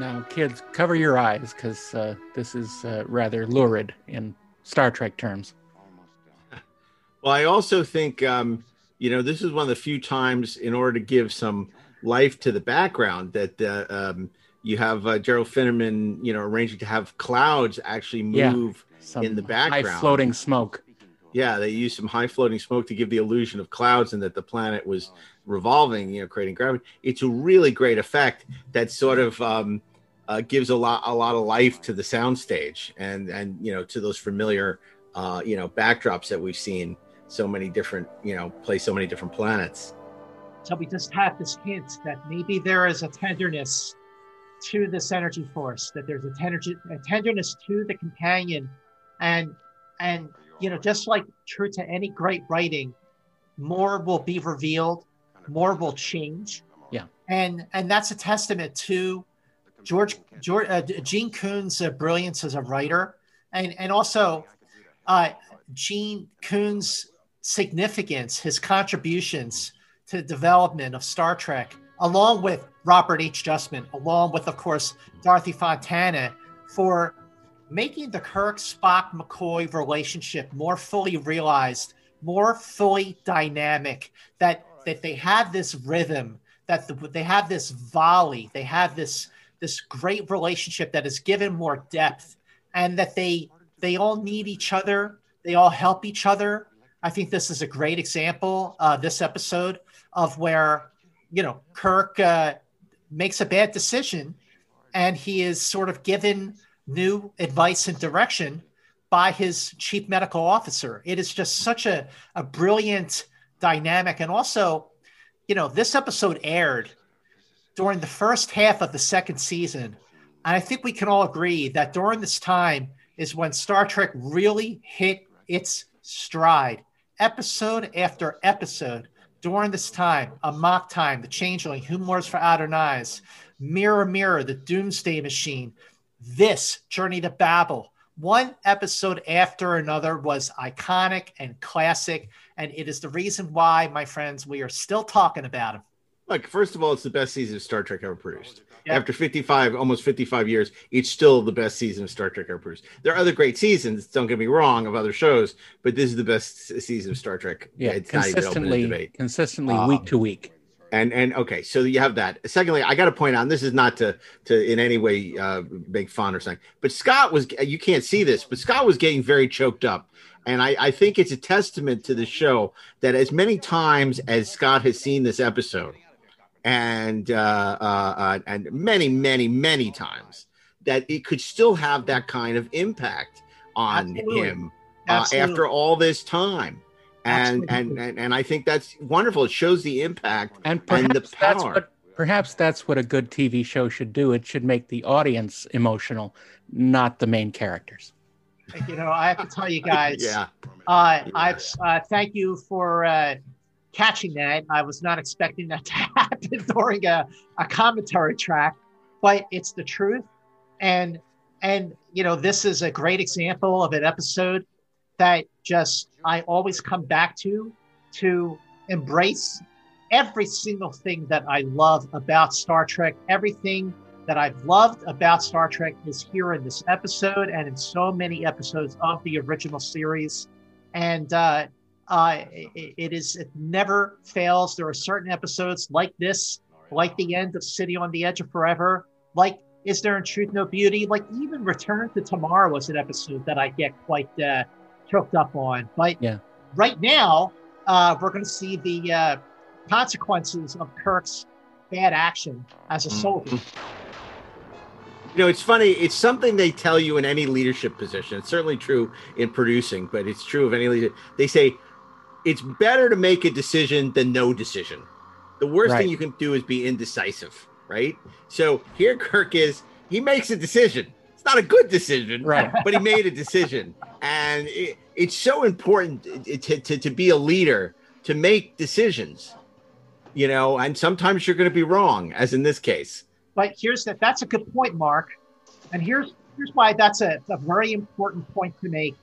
Now, kids, cover your eyes because uh, this is uh, rather lurid in Star Trek terms. Well, I also think, um, you know, this is one of the few times in order to give some life to the background that uh, um, you have uh, Gerald Finnerman, you know, arranging to have clouds actually move. Some In the background, high floating smoke. Yeah, they used some high floating smoke to give the illusion of clouds and that the planet was revolving, you know, creating gravity. It's a really great effect that sort of um, uh, gives a lot a lot of life to the soundstage and and you know to those familiar uh, you know backdrops that we've seen so many different you know play so many different planets. so we just have this hint that maybe there is a tenderness to this energy force, that there's a, tender, a tenderness to the companion, and and you know, just like true to any great writing, more will be revealed, more will change. Yeah. and and that's a testament to George George uh, Gene Coon's uh, brilliance as a writer, and and also uh, Gene Coon's significance, his contributions to the development of Star Trek, along with Robert H. Justman, along with, of course, Dorothy Fontana, for making the Kirk Spock McCoy relationship more fully realized, more fully dynamic, that that they have this rhythm, that the, they have this volley, they have this this great relationship that is given more depth, and that they they all need each other, they all help each other. I think this is a great example, uh, this episode of where you know Kirk uh, makes a bad decision, and he is sort of given new advice and direction by his chief medical officer. It is just such a, a brilliant dynamic. And also, you know, this episode aired during the first half of the second season. And I think we can all agree that during this time is when Star Trek really hit its stride. Episode after episode during this time, Amok Time, the changeling, who mourns for Adonais, Mirror Mirror, the Doomsday Machine, this Journey to Babel, one episode after another was iconic and classic. And it is the reason why, my friends, we are still talking about him. Look, first of all, it's the best season of Star Trek ever produced. Yeah. After 55, almost 55 years, it's still the best season of Star Trek ever produced. There are other great seasons, don't get me wrong, of other shows, but this is the best season of Star Trek. Yeah, it's not even consistently, debate. consistently Um, week to week. And and okay, so you have that. Secondly, I got to point out, and this is not to to in any way uh, make fun or something, but Scott was you can't see this, but Scott was getting very choked up, and I, I think it's a testament to the show that as many times as Scott has seen this episode, and uh, uh, uh, and many many many times, that it could still have that kind of impact on Absolutely. him uh, after all this time. And, and and and I think that's wonderful. It shows the impact And and the perhaps that's power. what perhaps that's what a good TV show should do. It should make the audience emotional, not the main characters. You know, I have to tell you guys, yeah. uh, I've uh, thank you for uh, catching that. I was not expecting that to happen during a, a commentary track, but it's the truth. And and you know, this is a great example of an episode that just I always come back to to embrace every single thing that I love about Star Trek. Everything that I've loved about Star Trek is here in this episode and in so many episodes of the original series. And uh, uh, it, it is it never fails. There are certain episodes like this, like the end of City on the Edge of Forever, like Is There in Truth No Beauty, like even Return to Tomorrow was an episode that I get quite uh, choked up on. But Yeah. right now, uh, we're going to see the uh, consequences of Kirk's bad action as a soldier. You know, it's funny. It's something they tell you in any leadership position. It's certainly true in producing, but it's true of any leader. They say it's better to make a decision than no decision. The worst Right. thing you can do is be indecisive, right? So here Kirk is, he makes a decision. It's not a good decision, Right. but he made a decision. And it, it's so important to, to, to, to be a leader, to make decisions, you know, and sometimes you're going to be wrong, as in this case. But here's that. That's a good point, Mark. And here's here's why that's a, a very important point to make,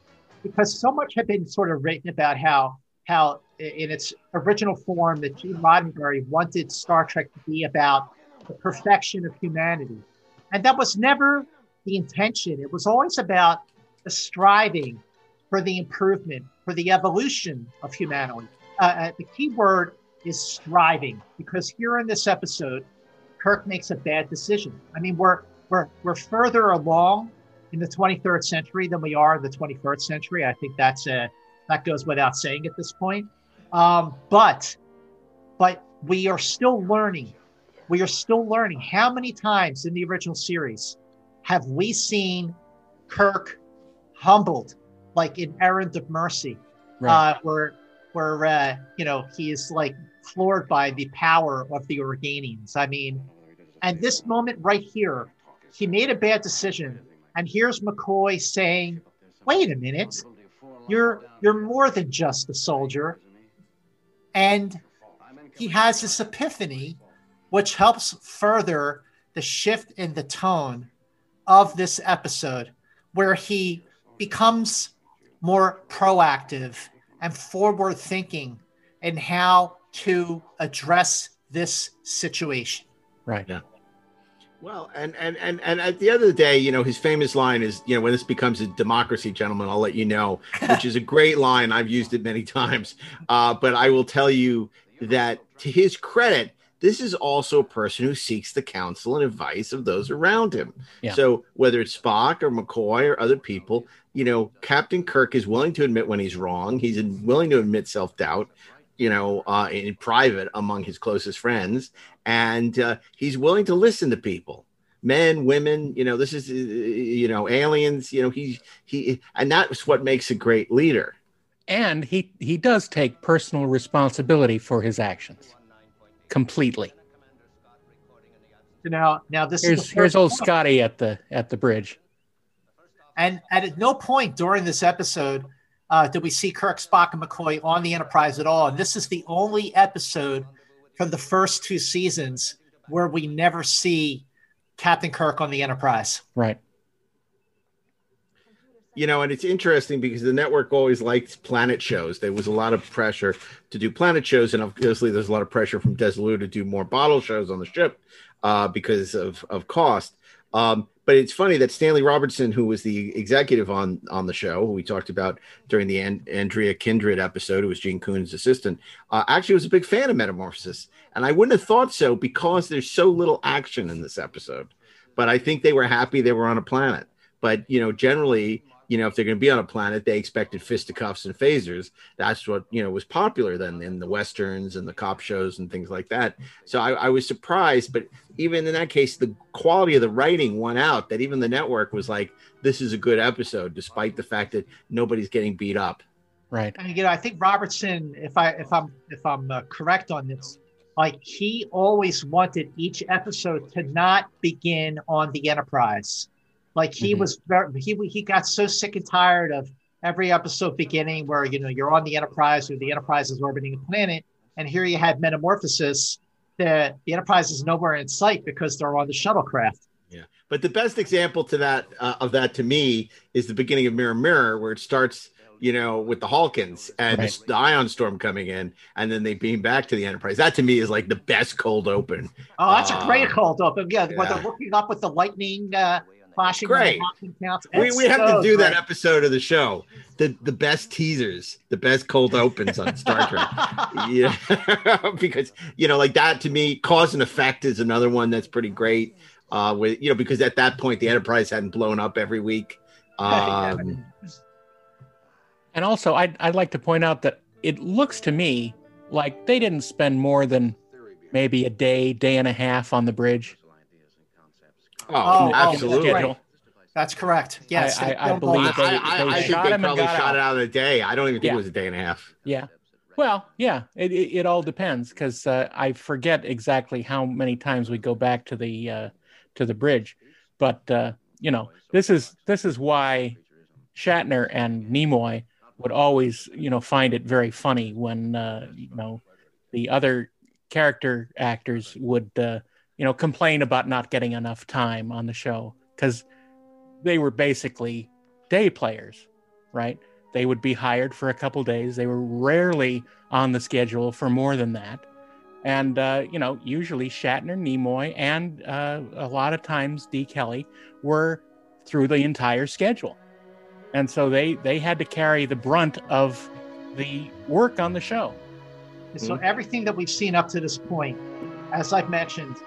because so much had been sort of written about how how in its original form that Gene Roddenberry wanted Star Trek to be about the perfection of humanity, and that was never the intention. It was always about the striving for the improvement, for the evolution of humanity. Uh, uh, the key word is striving, because here in this episode, Kirk makes a bad decision. I mean, we're we're we're further along in the 23rd century than we are in the 21st century. I think that's a that goes without saying at this point. Um, but but we are still learning. We are still learning. How many times in the original series have we seen Kirk humbled, like in Errand of Mercy, Right. uh, where where uh, you know he is like floored by the power of the Organians. I mean, and this moment right here, he made a bad decision, and here's McCoy saying, "Wait a minute, you're you're more than just a soldier," and he has this epiphany, which helps further the shift in the tone of this episode, where he becomes more proactive and forward thinking in how to address this situation. right. Yeah. Well, and and and and at the end of the day, you know, his famous line is, you know, when this becomes a democracy, gentlemen, I'll let you know, which is a great line. I've used it many times. Uh, but I will tell you that to his credit, this is also a person who seeks the counsel and advice of those around him. Yeah. So whether it's Spock or McCoy or other people, you know, Captain Kirk is willing to admit when he's wrong. He's willing to admit self doubt, you know, uh, in private among his closest friends, and uh, he's willing to listen to people, men, women. You know, this is uh, you know aliens. You know, he he, and that's what makes a great leader. And he he does take personal responsibility for his actions completely. So now, now this Here's is here's old point. Scotty at the at the bridge. And, and at no point during this episode uh, did we see Kirk, Spock, and McCoy on the Enterprise at all. And this is the only episode from the first two seasons where we never see Captain Kirk on the Enterprise. Right. you know, and it's interesting because the network always liked planet shows. There was a lot of pressure to do planet shows, and obviously there's a lot of pressure from Desilu to do more bottle shows on the ship uh, because of of cost. Um, but it's funny that Stanley Robertson, who was the executive on on the show, who we talked about during the An- Andrea Kindred episode, who was Gene Coon's assistant, uh, actually was a big fan of Metamorphosis, and I wouldn't have thought so because there's so little action in this episode. But I think they were happy they were on a planet. But you know, generally, you know, if they're going to be on a planet, they expected fisticuffs and phasers. That's what you know was popular then in the westerns and the cop shows and things like that. So I, I was surprised, but even in that case, the quality of the writing won out. That even the network was like, "This is a good episode," despite the fact that nobody's getting beat up. Right. And you know, I think Robertson, if I if I'm if I'm uh, correct on this, like he always wanted each episode to not begin on the Enterprise. Like he Mhm. was very, he he got so sick and tired of every episode beginning where you know you're on the Enterprise or the Enterprise is orbiting a planet, and here you had Metamorphosis. that the Enterprise is nowhere in sight because they're on the shuttlecraft. Yeah, but the best example to that uh, of that to me is the beginning of Mirror Mirror, where it starts you know, with the Halkans and Right. the, Ion Storm coming in, and then they beam back to the Enterprise. That to me is like the best cold open. Oh, that's a great Uh, cold open. Yeah, where yeah. they're looking up with the lightning uh, flashing. on the Great. Counts. We, we have so to do that episode of the show. The the best teasers, the best cold opens on Star Trek. yeah, because you know, like that to me, cause and effect is another one that's pretty great. Uh, with you know, because at that point the Enterprise hadn't blown up every week. Um, And also, I'd, I'd like to point out that it looks to me like they didn't spend more than maybe a day, day and a half on the bridge. Oh, Oh, oh, absolutely. right. That's correct. Yes, I- they I believe lot. I, they- I, they I think shot they him and probably got shot out. it out in a day. I don't even think Yeah. it was a day and a half. Yeah. Well, yeah, it, it, it all depends because uh, I forget exactly how many times we go back to the uh, to the bridge, but uh, you know this is this is why Shatner and Nimoy would always you know find it very funny when uh, you know the other character actors would uh, you know complain about not getting enough time on the show because they were basically day players, right? They would be hired for a couple days. They were rarely on the schedule for more than that. And, uh, you know, usually Shatner, Nimoy, and uh, a lot of times De Kelley were through the entire schedule. And so they, they had to carry the brunt of the work on the show. So everything that we've seen up to this point, as I've mentioned,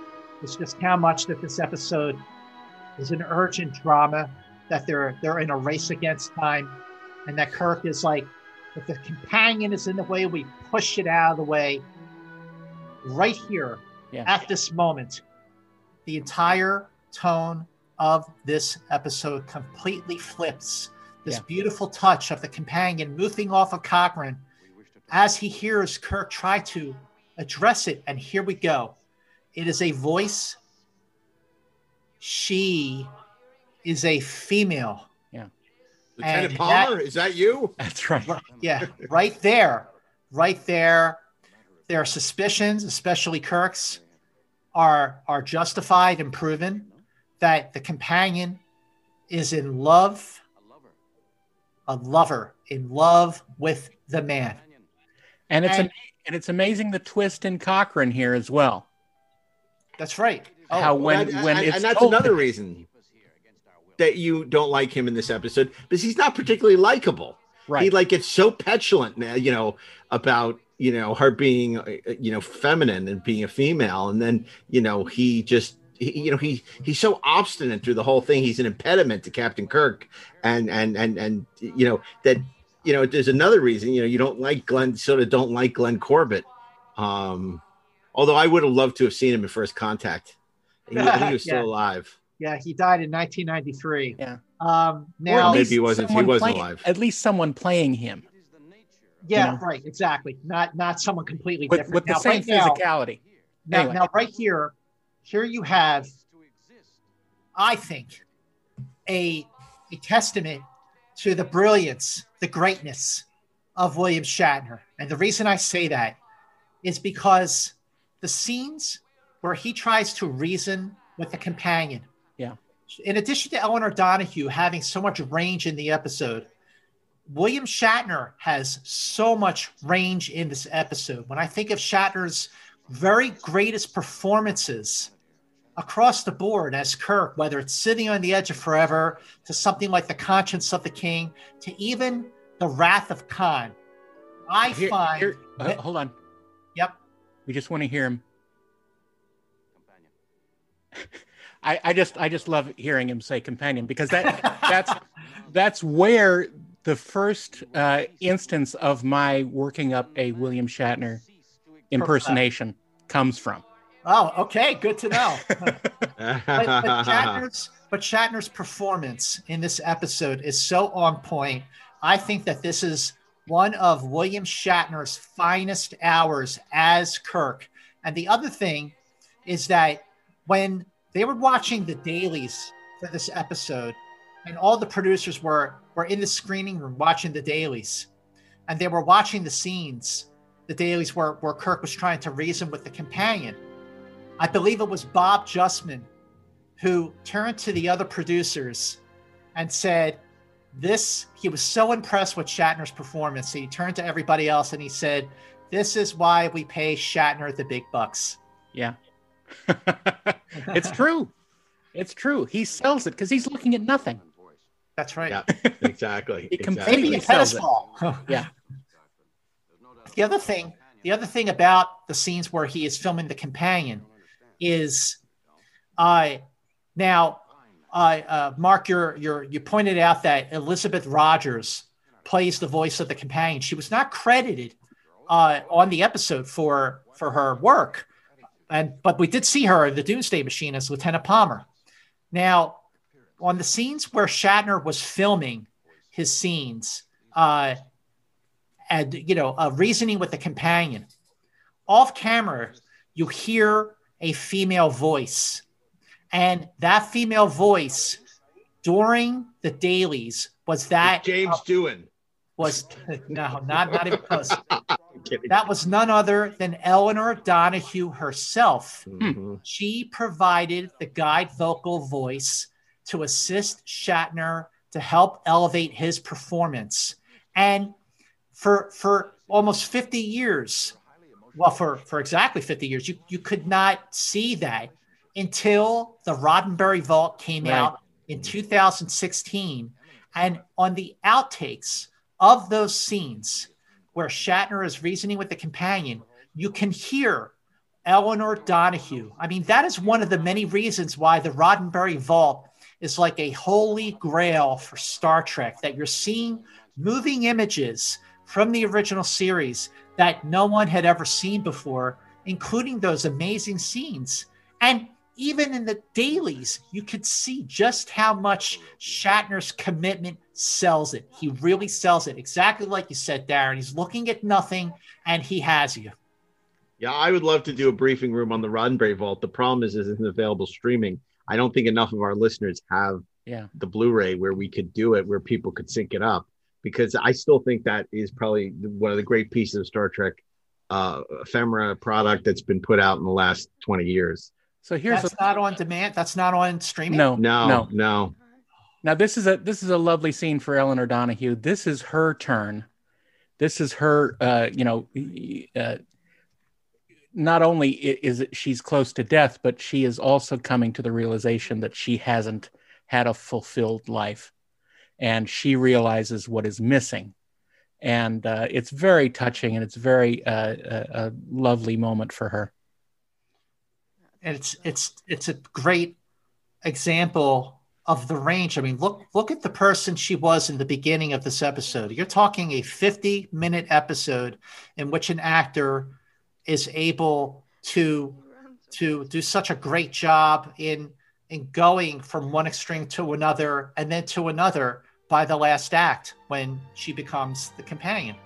is just how much that this episode is an urgent drama, that they're they're in a race against time, and that Kirk is like, if the companion is in the way, we push it out of the way. Right here, Yeah. at this moment, the entire tone of this episode completely flips. This Yeah. beautiful touch of the companion moving off of Cochrane as he hears Kirk try to address it. And here we go. It is a voice. She is a female. Yeah. Lieutenant And Palmer, is that you? That's right. Right- Yeah, right there, right there. Their suspicions, especially Kirk's, are are justified and proven that the companion is in love, a lover in love with the man. And it's, And- am- and it's amazing the twist in Cochrane here as well. That's right. Oh, How when, and, when and- it's and that's told- another reason that you don't like him in this episode because he's not particularly likable. right. He like gets so petulant, now, you know, about you know her being uh, you know feminine and being a female, and then you know he just he, you know he he's so obstinate through the whole thing. He's an impediment to Captain Kirk, and and and and you know that you know there's another reason you know you don't like Glenn sort of don't like Glenn Corbett. Um, although I would have loved to have seen him in First Contact. He, I think he was still Yeah. alive. yeah, he died in 1993. Yeah. Um, now, at maybe least he wasn't- he wasn't playing- alive. At least someone playing him yeah, you know. right, exactly. Not not someone completely with, different. with the same right physicality. Now, Anyway. now, right here, here you have, I think, a a testament to the brilliance, the greatness of William Shatner. And the reason I say that is because the scenes where he tries to reason with the companion. Yeah. In addition to Elinor Donahue having so much range in the episode, William Shatner has so much range in this episode. When I think of Shatner's very greatest performances across the board as Kirk, whether it's City on the Edge of Forever to something like the conscience of the king to even the wrath of Khan, I Here- find here- uh, hold on. We just want to hear him. I, I just I just love hearing him say companion because that that's that's where the first uh, instance of my working up a William Shatner impersonation comes from. oh, okay, good to know. but, but Shatner's but Shatner's performance in this episode is so on point. I think that this is one of William Shatner's finest hours as Kirk. And the other thing is that when they were watching the dailies for this episode, and all the producers were were in the screening room watching the dailies, and they were watching the scenes, the dailies where, where Kirk was trying to reason with the companion. I believe it was Bob Justman who turned to the other producers and said, this he was so impressed with Shatner's performance. He turned to everybody else and he said, "This is why we pay Shatner the big bucks." Yeah. it's true. It's true. He sells it because he's looking at nothing. That's right. Yeah, exactly. He exactly. Maybe a sells tennis it. ball. Yeah. The other thing, the other thing about the scenes where he is filming the companion is, uh, now, uh, uh, Mark, you pointed out that Elizabeth Rogers plays the voice of the companion. She was not credited uh, on the episode for for her work, and but we did see her in the Doomsday Machine as Lieutenant Palmer. Now, on the scenes where Shatner was filming his scenes, uh, and you know, uh, reasoning with the companion, off camera, you hear a female voice, and that female voice during the dailies was that James Doohan. was no, not not even close. That was none other than Elinor Donahue herself. Mhm. She provided the guide vocal voice to assist Shatner to help elevate his performance. And for for almost 50 years, well, for, for exactly 50 years, you, you could not see that until the Roddenberry Vault came Right. out in 2016. And on the outtakes of those scenes where Shatner is reasoning with the companion, you can hear Elinor Donahue. I mean, that is one of the many reasons why the Roddenberry Vault is like a holy grail for Star Trek, that you're seeing moving images from the original series that no one had ever seen before, including those amazing scenes. And even in the dailies, you could see just how much Shatner's commitment sells it. He really sells it. Exactly like you said, Daren. He's looking at nothing and he has you. Yeah, I would love to do a briefing room on the Roddenberry Vault. The problem is, is it's available streaming. I don't think enough of our listeners have Yeah. the Blu-ray where we could do it, where people could sync it up. Because I still think that is probably one of the great pieces of Star Trek uh, ephemera product that's been put out in the last twenty years. So here's That's a, not on demand. That's not on streaming. no, No, no. no, Now this is a this is a lovely scene for Elinor Donahue. This is her turn. This is her. Uh, you know, uh, not only is it she's close to death, but she is also coming to the realization that she hasn't had a fulfilled life, and she realizes what is missing. And uh, it's very touching, and it's very uh, a, a lovely moment for her. It's it's it's a great example of the range. I mean, look look at the person she was in the beginning of this episode. You're talking a 50 minute episode in which an actor is able to to do such a great job in in going from one extreme to another and then to another by the last act when she becomes the companion.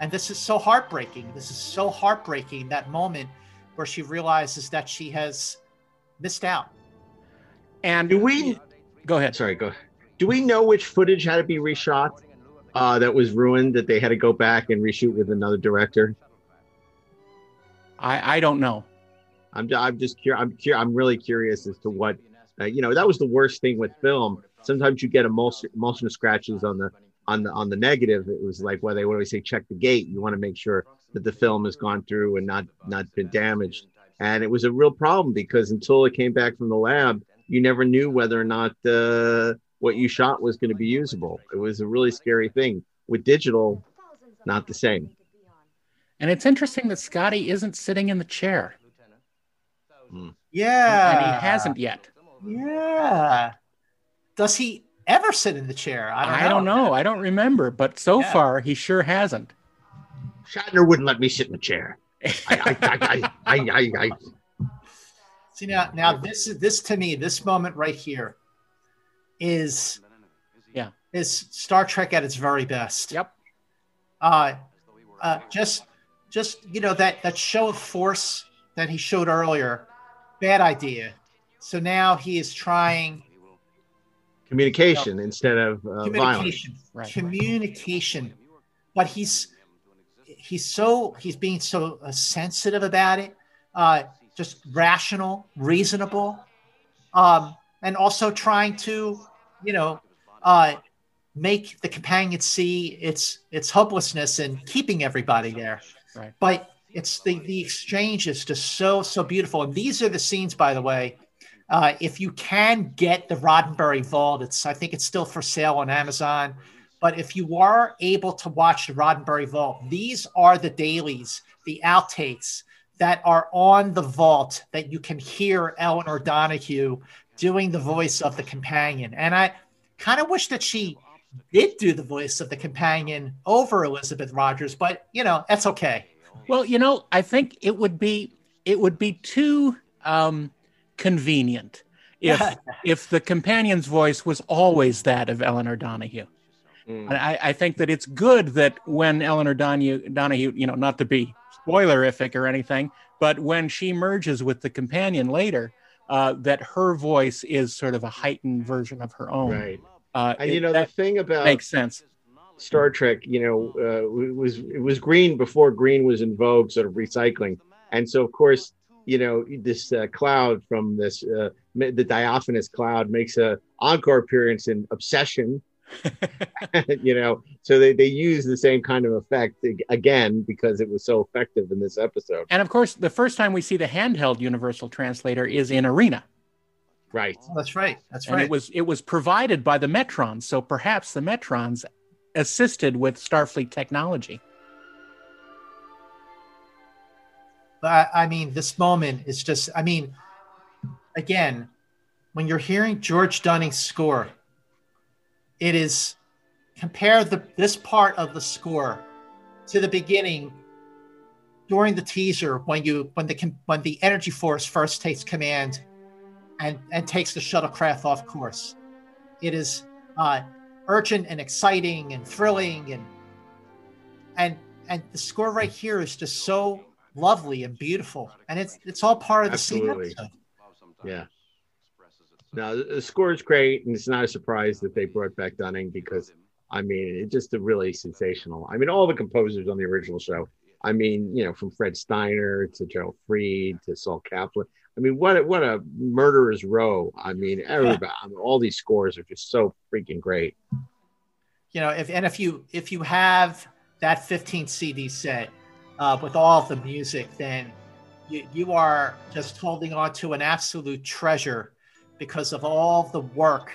And this is so heartbreaking. This is so heartbreaking that moment where she realizes that she has missed out. And Do we? go ahead? Sorry, go. Do we know which footage had to be reshot? Uh, that was ruined. That they had to go back and reshoot with another director. I I don't know. I'm I'm just curious. I'm cur- I'm really curious as to what uh, you know. That was the worst thing with film. Sometimes you get emulsion, emulsion scratches on the on the on the negative. It was like well, they always say check the gate. You want to make sure that the film has gone through and not not been damaged. And it was a real problem because until it came back from the lab, you never knew whether or not uh, what you shot was going to be usable. It was a really scary thing. With digital, not the same. And it's interesting that Scotty isn't sitting in the chair, Yeah. and he hasn't yet. Yeah. Does he ever sit in the chair? I don't know. I don't know. I don't remember, but so Yeah. far he sure hasn't. Shatner wouldn't let me sit in the chair. I, I, I, I, I, I, I, See now, now this is this to me, this moment right here is Yeah. is Star Trek at its very best. Yep. Uh, uh, just just you know that that show of force that he showed earlier, bad idea. So now he is trying communication instead of uh, violence. communication, Right. communication, but he's he's so he's being so uh, sensitive about it, uh, just rational, reasonable, um, and also trying to you know uh, make the companion see its its hopelessness in keeping everybody there. Right. But it's the the exchange is just so so beautiful. And these are the scenes, by the way. Uh, if you can get the Roddenberry Vault, it's I think it's still for sale on Amazon. But if you are able to watch the Roddenberry Vault, these are the dailies, the outtakes that are on the vault that you can hear Elinor Donahue doing the voice of the companion. And I kind of wish that she did do the voice of the companion over Elizabeth Rogers, but you know, that's okay. Well, you know, I think it would be it would be too um, convenient if if the companion's voice was always that of Elinor Donahue. Mm. I, I think that it's good that when Elinor Donahue, Donahue, you know, not to be spoilerific or anything, but when she merges with the companion later, uh, that her voice is sort of a heightened version of her own. Right. Uh, And it- you know the thing about makes sense. Star Trek, you know, uh, it was it was green before green was in vogue, sort of recycling, and so of course, you know, this uh, cloud from this uh, the diaphanous cloud makes a encore appearance in Obsession, you know, so they they use the same kind of effect again because it was so effective in this episode, And of course, the first time we see the handheld universal translator is in Arena, right? Oh, that's right. That's and right. it was it was provided by the Metrons. So perhaps the Metrons assisted with Starfleet technology. But I, I mean, this moment is just, I mean, again, when you're hearing George Duning's score, it is compare the this part of the score to the beginning during the teaser when you when the when the energy force first takes command and and takes the shuttlecraft off course. It is uh, urgent and exciting and thrilling and and and the score right here is just so lovely and beautiful and it's it's all part of the same Absolutely. episode. Yeah. No, the- score is great, and it's not a surprise that they brought back Duning because I mean, it's just a really sensational. I mean, all the composers on the original show. I mean, you know, from Fred Steiner to Gerald Fried to Sol Kaplan. I mean, what a, what a murderer's row. I mean, everybody, I mean, all these scores are just so freaking great. you know if and if you if you have that 15 cd set uh, with all of the music then you, you are just holding on to an absolute treasure because of all the work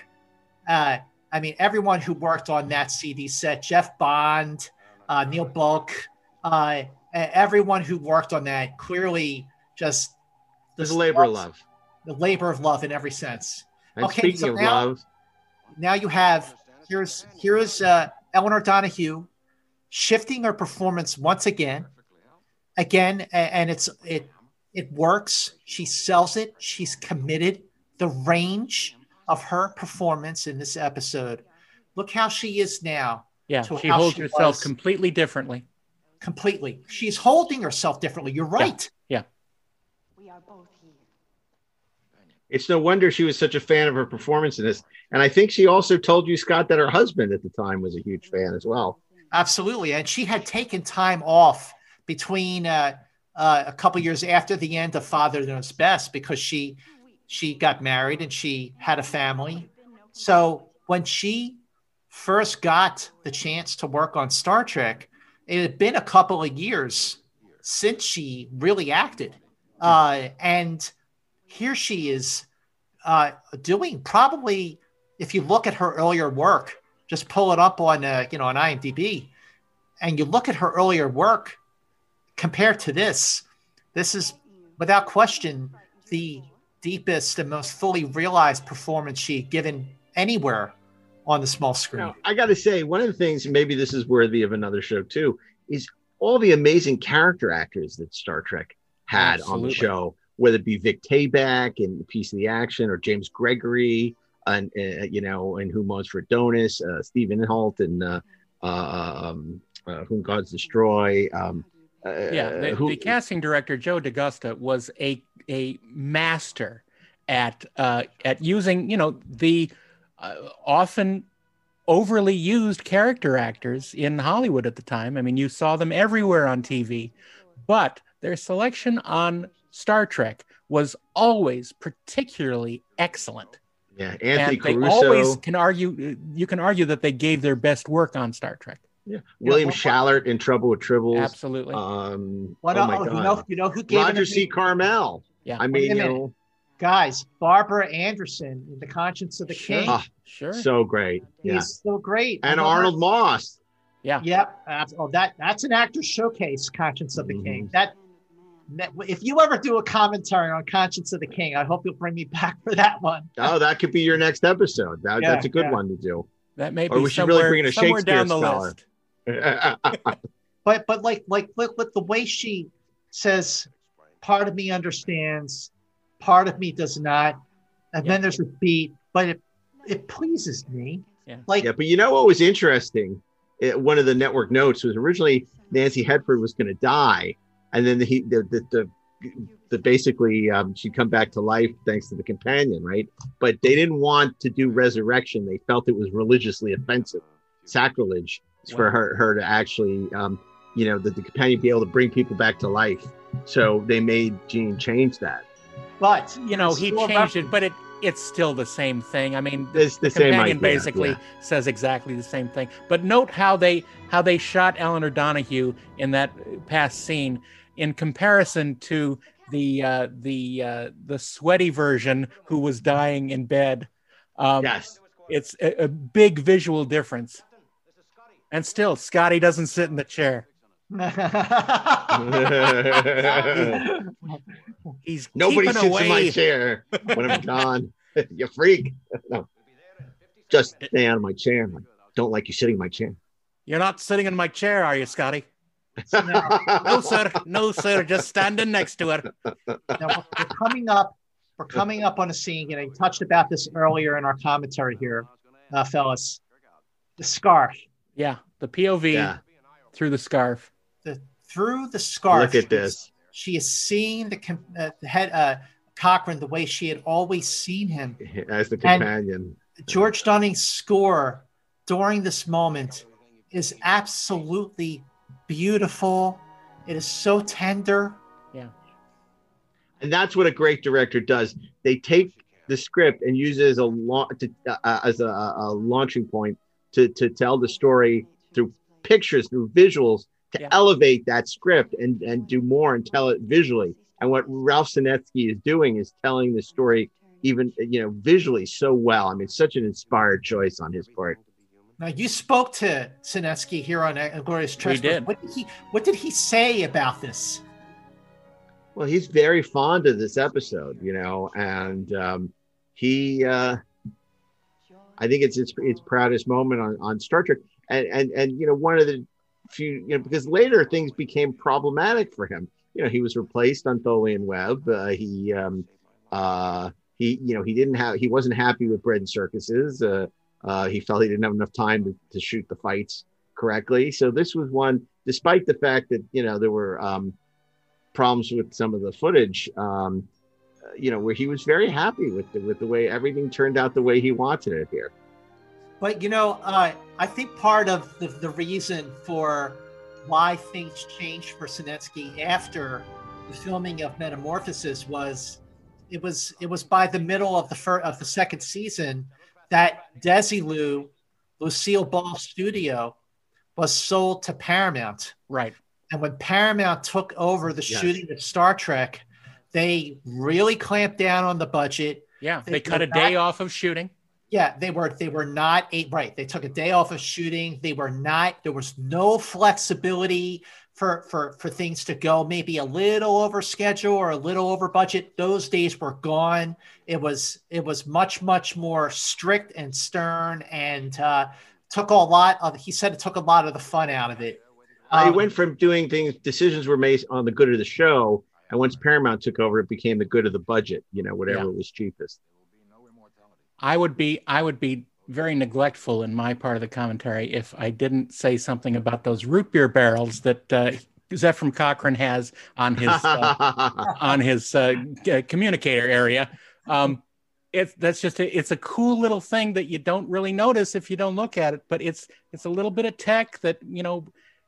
uh, i mean everyone who worked on that cd set jeff bond uh, neil bulk uh, everyone who worked on that clearly just There's a labor of love. the labor of love in every sense And Okay, speaking so of now- love, now you have here's here's uh, Elinor Donahue shifting her performance once again, again, and it's it it works. She sells it. She's committed. The range of her performance in this episode. Look how she is now, Yeah, she holds she herself was. completely differently. completely. She's holding herself differently. You're right. Yeah. We are both here. it's no wonder she was such a fan of her performance in this. And I think she also told you, Scott, that her husband at the time was a huge fan as well. Absolutely. And she had taken time off between uh, uh, a couple years after the end of Father Knows Best because she she got married and she had a family. So when she first got the chance to work on Star Trek, it had been a couple of years since she really acted. Uh, and here she is uh, doing probably, if you look at her earlier work, just pull it up on, uh, you know, on IMDb, and you look at her earlier work compared to this, this is without question the deepest and most fully realized performance she had given anywhere on the small screen. Now, I got to say, one of the things, maybe this is worthy of another show too, is all the amazing character actors that Star Trek had on the show, whether it be Vic Tayback in Piece of the Action or James Gregory, and uh, you know, and Who Moans for Adonis, uh, Stephen Holt, and uh, uh, um, uh, Whom Gods Destroy. Um, uh, yeah, the, who- the casting director Joe D'Agosta was a a master at uh, at using you know the uh, often overly used character actors in Hollywood at the time. I mean, you saw them everywhere on TV, but their selection on Star Trek was always particularly excellent. Yeah, Anthony and they Caruso, always can argue. You can argue that they gave their best work on Star Trek. yeah. William what- Schallert in Trouble with Tribbles. Absolutely. Um, What oh oh, my you know you know who gave Roger C. Carmel. Yeah. I mean, you know, guys? Barbara Anderson in The Conscience of the Sure. King. Ah, sure. so great. Yeah, He's so great. And love. Arnold Moss. yeah. Yep. abs- Oh, that that's an actor showcase. Conscience of the Mhm. King. That, that- if you ever do a commentary on Conscience of the King, I hope you'll bring me back for that one. Oh, that could be your next episode. That, Yeah, that's a good yeah. one to do. That may Or be we should really somewhere, bring in a somewhere Shakespeare down the scholar. list. But but like like look with the way she says, part of me understands, part of me does not, and Yeah. then there's a beat, but it it pleases me. Yeah. Like yeah, but you know what was interesting? It, one of the network notes was originally Nancy Hedford was going to die, and then he the the, the, the basically um, she'd come back to life thanks to the companion, right? But they didn't want to do resurrection; they felt it was religiously offensive, sacrilege for her her to actually, um, you know, that the companion be able to bring people back to life. So they made Gene change that. but You know, he changed about- it, but it it's still the same thing. I mean, the, It's the, same companion idea, basically yeah. says exactly the same thing. But note how they how they shot Elinor Donahue in that past scene in comparison to the uh, the uh, the sweaty version who was dying in bed. Um, yes. It's a, a big visual difference. And still, Scotty doesn't sit in the chair. He's Nobody sits away. in my chair when I'm gone. you freak. No. Just stay out of my chair. I don't like you sitting in my chair. You're not sitting in my chair, are you, Scotty? No. No, sir. No, sir. Just standing next to it. now we're, we're coming up we're coming up on a scene and i touched about this earlier in our commentary here uh, fellas the scarf Yeah, the POV yeah. through the scarf. The through the scarf Look at she this. is- she is seeing the, uh, the head uh, cochrane the way she had always seen him As the companion. George Duning's score during this moment is absolutely beautiful it is so tender Yeah. and that's what a great director does. They take the script and use it as a la- to, uh, as a, a launching point to to tell the story through pictures, through visuals, to Yeah. elevate that script and and do more and tell it visually. And what Ralph Senensky is doing is telling the story even you know visually so well. I mean, such an inspired choice on his part. Now you spoke to Sinetsky here on Glorious Treasure. did. What did he What did he say about this? Well, he's very fond of this episode, you know, and um, he, uh, I think it's its its proudest moment on, on Star Trek, and and and you know one of the few, you know, because later things became problematic for him. You know, he was replaced on Tholian Web. Uh, he, um, uh, he, you know, he didn't have, he wasn't happy with bread and circuses. Uh, uh, he felt he didn't have enough time to, to shoot the fights correctly. So this was one, despite the fact that you know there were. Um, problems with some of the footage um uh, you know where he was very happy with the with the way everything turned out the way he wanted it here But you know, uh, I think part of the, the reason for why things changed for Senensky after the filming of Metamorphosis was it was it was by the middle of the first of the second season that Desilu, Lucille Ball Studio, was sold to Paramount. Right. And when Paramount took over the Yes. shooting of Star Trek, they really clamped down on the budget. Yeah. They They cut a day off of shooting. Yeah, they were they were not a, right. They took a day off of shooting. They were not. There was no flexibility for for for things to go maybe a little over schedule or a little over budget. Those days were gone. It was it was much much more strict and stern and uh, took a lot of. He said it took a lot of the fun out of it. i Um, went from doing things decisions were made on the good of the show and once paramount took over it became the good of the budget you know whatever Yeah. was cheapest I would be I would be very neglectful in my part of the commentary if I didn't say something about those root beer barrels that uh, Zefram Cochrane has on his uh, on his uh, communicator area. Um, it's that's just a, it's a cool little thing that you don't really notice if you don't look at it, but it's it's a little bit of tech that you know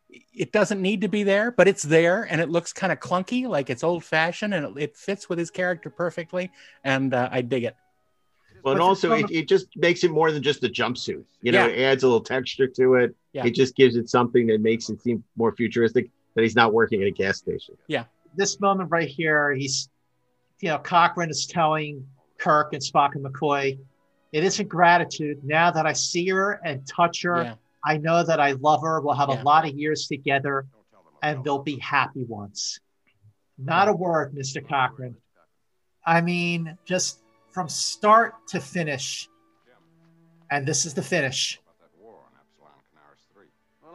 it doesn't need to be there, but it's there and it looks kind of clunky, like it's old fashioned, and it, it fits with his character perfectly, and uh, I dig it. But But also, it, it just makes it more than just a jumpsuit. You know, Yeah. it adds a little texture to it. Yeah. It just gives it something that makes it seem more futuristic. That he's not working at a gas station. Yeah. This moment right here, he's, you know, Cochrane is telling Kirk and Spock and McCoy, it isn't gratitude. Now that I see her and touch her, Yeah. I know that I love her. We'll have Yeah. a lot of years together and they'll be happy once. Not a word, Mr. Cochrane. I mean, just from start to finish. And this is the finish. Well,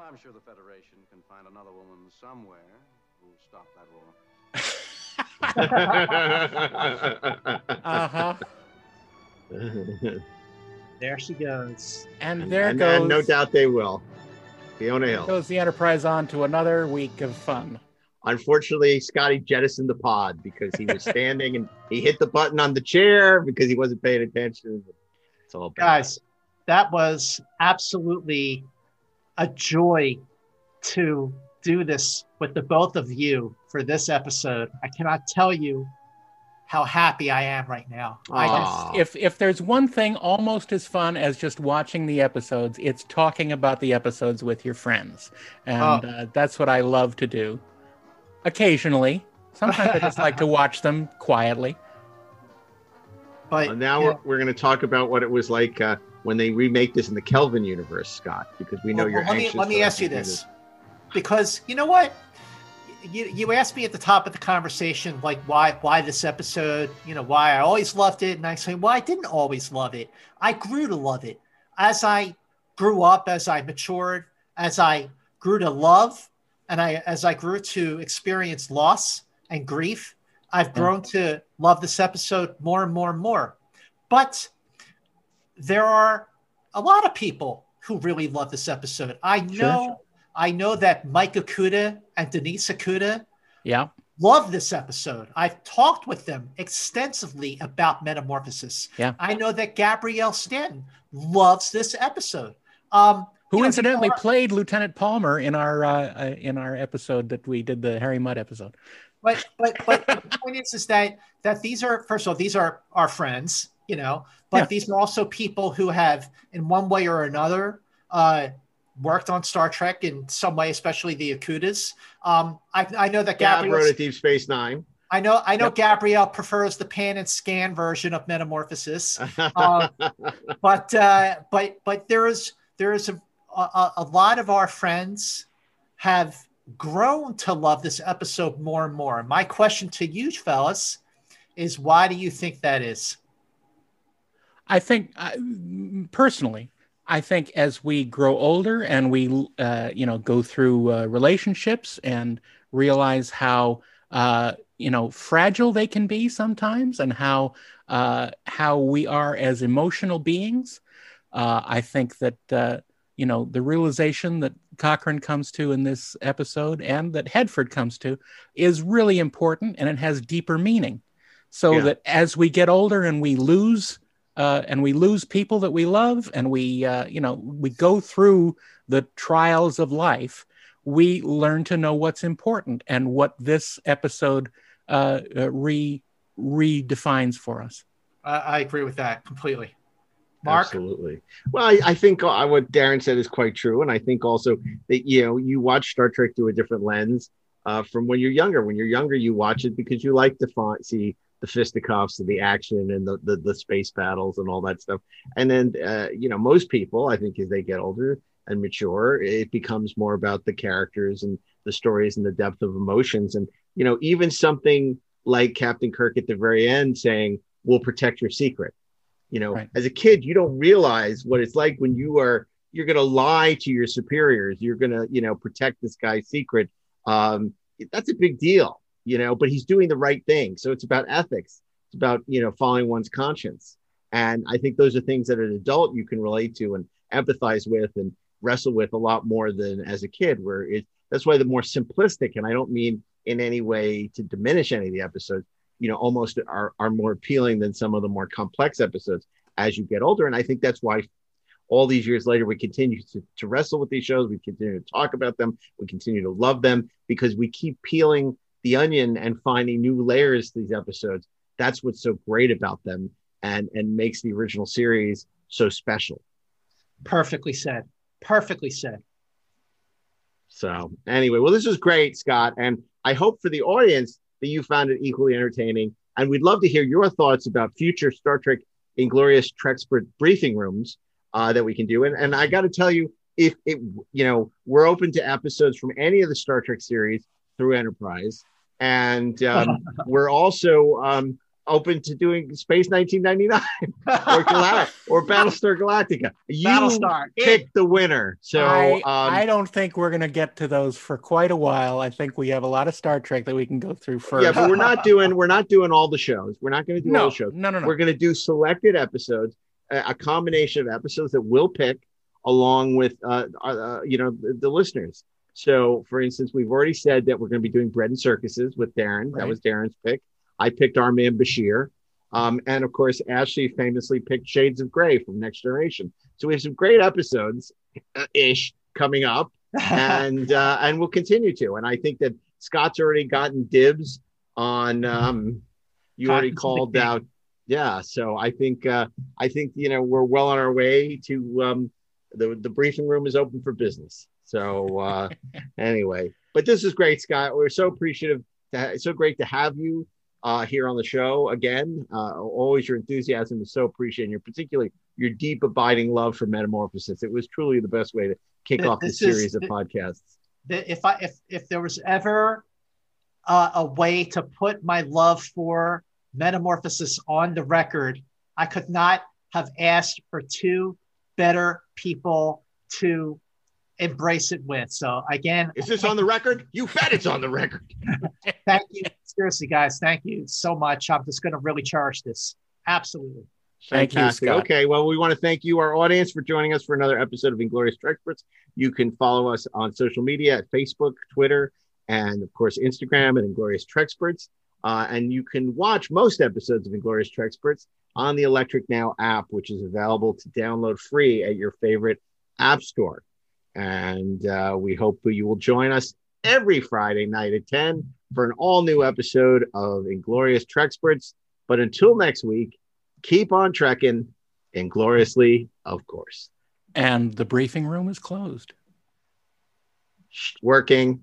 I'm sure the Federation can find another woman somewhere who'll stop that war. Uh-huh. There she goes. And there and, goes and no doubt they will. Fiona Hill. goes the Enterprise on to another week of fun. Unfortunately, Scotty jettisoned the pod because he was standing and he hit the button on the chair because he wasn't paying attention. It's all bad. Guys, that was absolutely a joy to do this with the both of you for this episode. I cannot tell you how happy I am right now. I just If if there's one thing almost as fun as just watching the episodes, it's talking about the episodes with your friends, and Oh. uh, that's what I love to do. Occasionally, sometimes I just like to watch them quietly. but Uh, now yeah. we're, we're going to talk about what it was like uh, when they remake this in the Kelvin universe, Scott, because we know Well, you're well, let me let me ask you us this, because you know what, you you asked me at the top of the conversation like why why this episode, you know why I always loved it, and I say well I didn't always love it. I grew to love it as I grew up, as I matured, as I grew to love, and I as I grew to experience loss and grief. I've grown to love this episode more and more and more. But there are a lot of people who really love this episode. I know, I know that Mike Okuda and Denise Okuda Yeah, love this episode. I've talked with them extensively about Metamorphosis. Yeah. I know that Gabrielle Stanton loves this episode. Um, who you know, incidentally are- played Lieutenant Palmer in our uh, uh, in our episode that we did the Harry Mudd episode. but but but the point is is that that these are first of all these are our friends you know but Yeah. these are also people who have in one way or another uh worked on star trek in some way especially the Okudas um i, I know that Gab gabrielle wrote a Deep Space Nine. i know i know Yep. gabrielle prefers the pan and scan version of metamorphosis Um, but uh, but but there is there is a, a a lot of our friends have grown to love this episode more and more. My question to you, fellas, is why do you think that is? I think, I, personally, I think as we grow older and we, uh, you know, go through uh, relationships and realize how, uh, you know, fragile they can be sometimes, and how uh, how we are as emotional beings, uh, I think that uh, you know the realization that Cochrane comes to in this episode and that Hedford comes to is really important, and it has deeper meaning. So Yeah. that as we get older and we lose uh, and we lose people that we love and we uh, you know we go through the trials of life we learn to know what's important and what this episode uh, uh, re redefines for us I, I agree with that completely. Mark, Absolutely. Well, I, I think uh, what Daren said is quite true, and I think also that you know you watch Star Trek through a different lens uh, from when you're younger. When you're younger, you watch it because you like to see the fisticuffs and the action and the, the the space battles and all that stuff. And then uh, you know most people, I think, as they get older and mature, it becomes more about the characters and the stories and the depth of emotions. And you know, even something like Captain Kirk at the very end saying, "We'll protect your secret." You know Right. as a kid you don't realize what it's like when you are you're going to lie to your superiors. You're going to you know protect this guy's secret. Um that's a big deal you know but he's doing the right thing. So it's about ethics. It's about you know following one's conscience. And i think those are things that an adult you can relate to and empathize with and wrestle with a lot more than as a kid where it that's why the more simplistic and i don't mean in any way to diminish any of the episodes you know almost are, are more appealing than some of the more complex episodes as you get older and i think that's why all these years later we continue to, to wrestle with these shows we continue to talk about them we continue to love them because we keep peeling the onion and finding new layers to these episodes that's what's so great about them and and makes the original series so special. Perfectly said. Perfectly said. So anyway, well, this was great, Scott, and I hope for the audience that you found it equally entertaining. And we'd love to hear your thoughts about future Star Trek Inglorious Trekspert briefing rooms uh, that we can do. And and I got to tell you, if it you know we're open to episodes from any of the Star Trek series through Enterprise, and um, we're also um, open to doing Space 1999 or Gal- or Battlestar Galactica. You Battlestar. pick the winner. So I, um, I don't think we're going to get to those for quite a while. I think we have a lot of Star Trek that we can go through first. yeah, but we're not doing we're not doing all the shows. We're not going to do all the shows. no, no, no. We're going to do selected episodes, a, a combination of episodes that we'll pick along with uh, uh you know the, the listeners. So, for instance, we've already said that we're going to be doing bread and circuses with Daren. That was Daren's pick. I picked our man Bashir, um, and of course, Ashley famously picked Shades of Grey from Next Generation. So we have some great episodes uh, ish coming up and uh, and we'll continue to. And I think that Scott's already gotten dibs on. Um, you already called out, yeah. So I think uh, I think you know we're well on our way to um, the the briefing room is open for business. So uh, anyway, but this is great, Scott. We're so appreciative. To ha- it's so great to have you uh, here on the show again. Uh, always your enthusiasm is so appreciated. And your particularly your deep abiding love for Metamorphosis. It was truly the best way to kick Th- off the this is- series of podcasts. if I if if there was ever uh, a way to put my love for metamorphosis on the record, I could not have asked for two better people to embrace it with. So again, Is this on the record? You bet it's on the record. thank you. Seriously, guys, thank you so much. I'm just going to really cherish this. Absolutely. Thank you, Scott. Okay, well, we want to thank you, our audience, for joining us for another episode of Inglorious Treksperts. You can follow us on social media at Facebook, Twitter, and of course Instagram at Inglorious Treksperts. Uh, and you can watch most episodes of Inglorious Treksperts on the Electric Now app, which is available to download free at your favorite app store. And uh, we hope that you will join us every Friday night at 10 for an all new episode of Inglorious Treksperts. But until next week, keep on trekking ingloriously, of course. And the briefing room is closed. Working.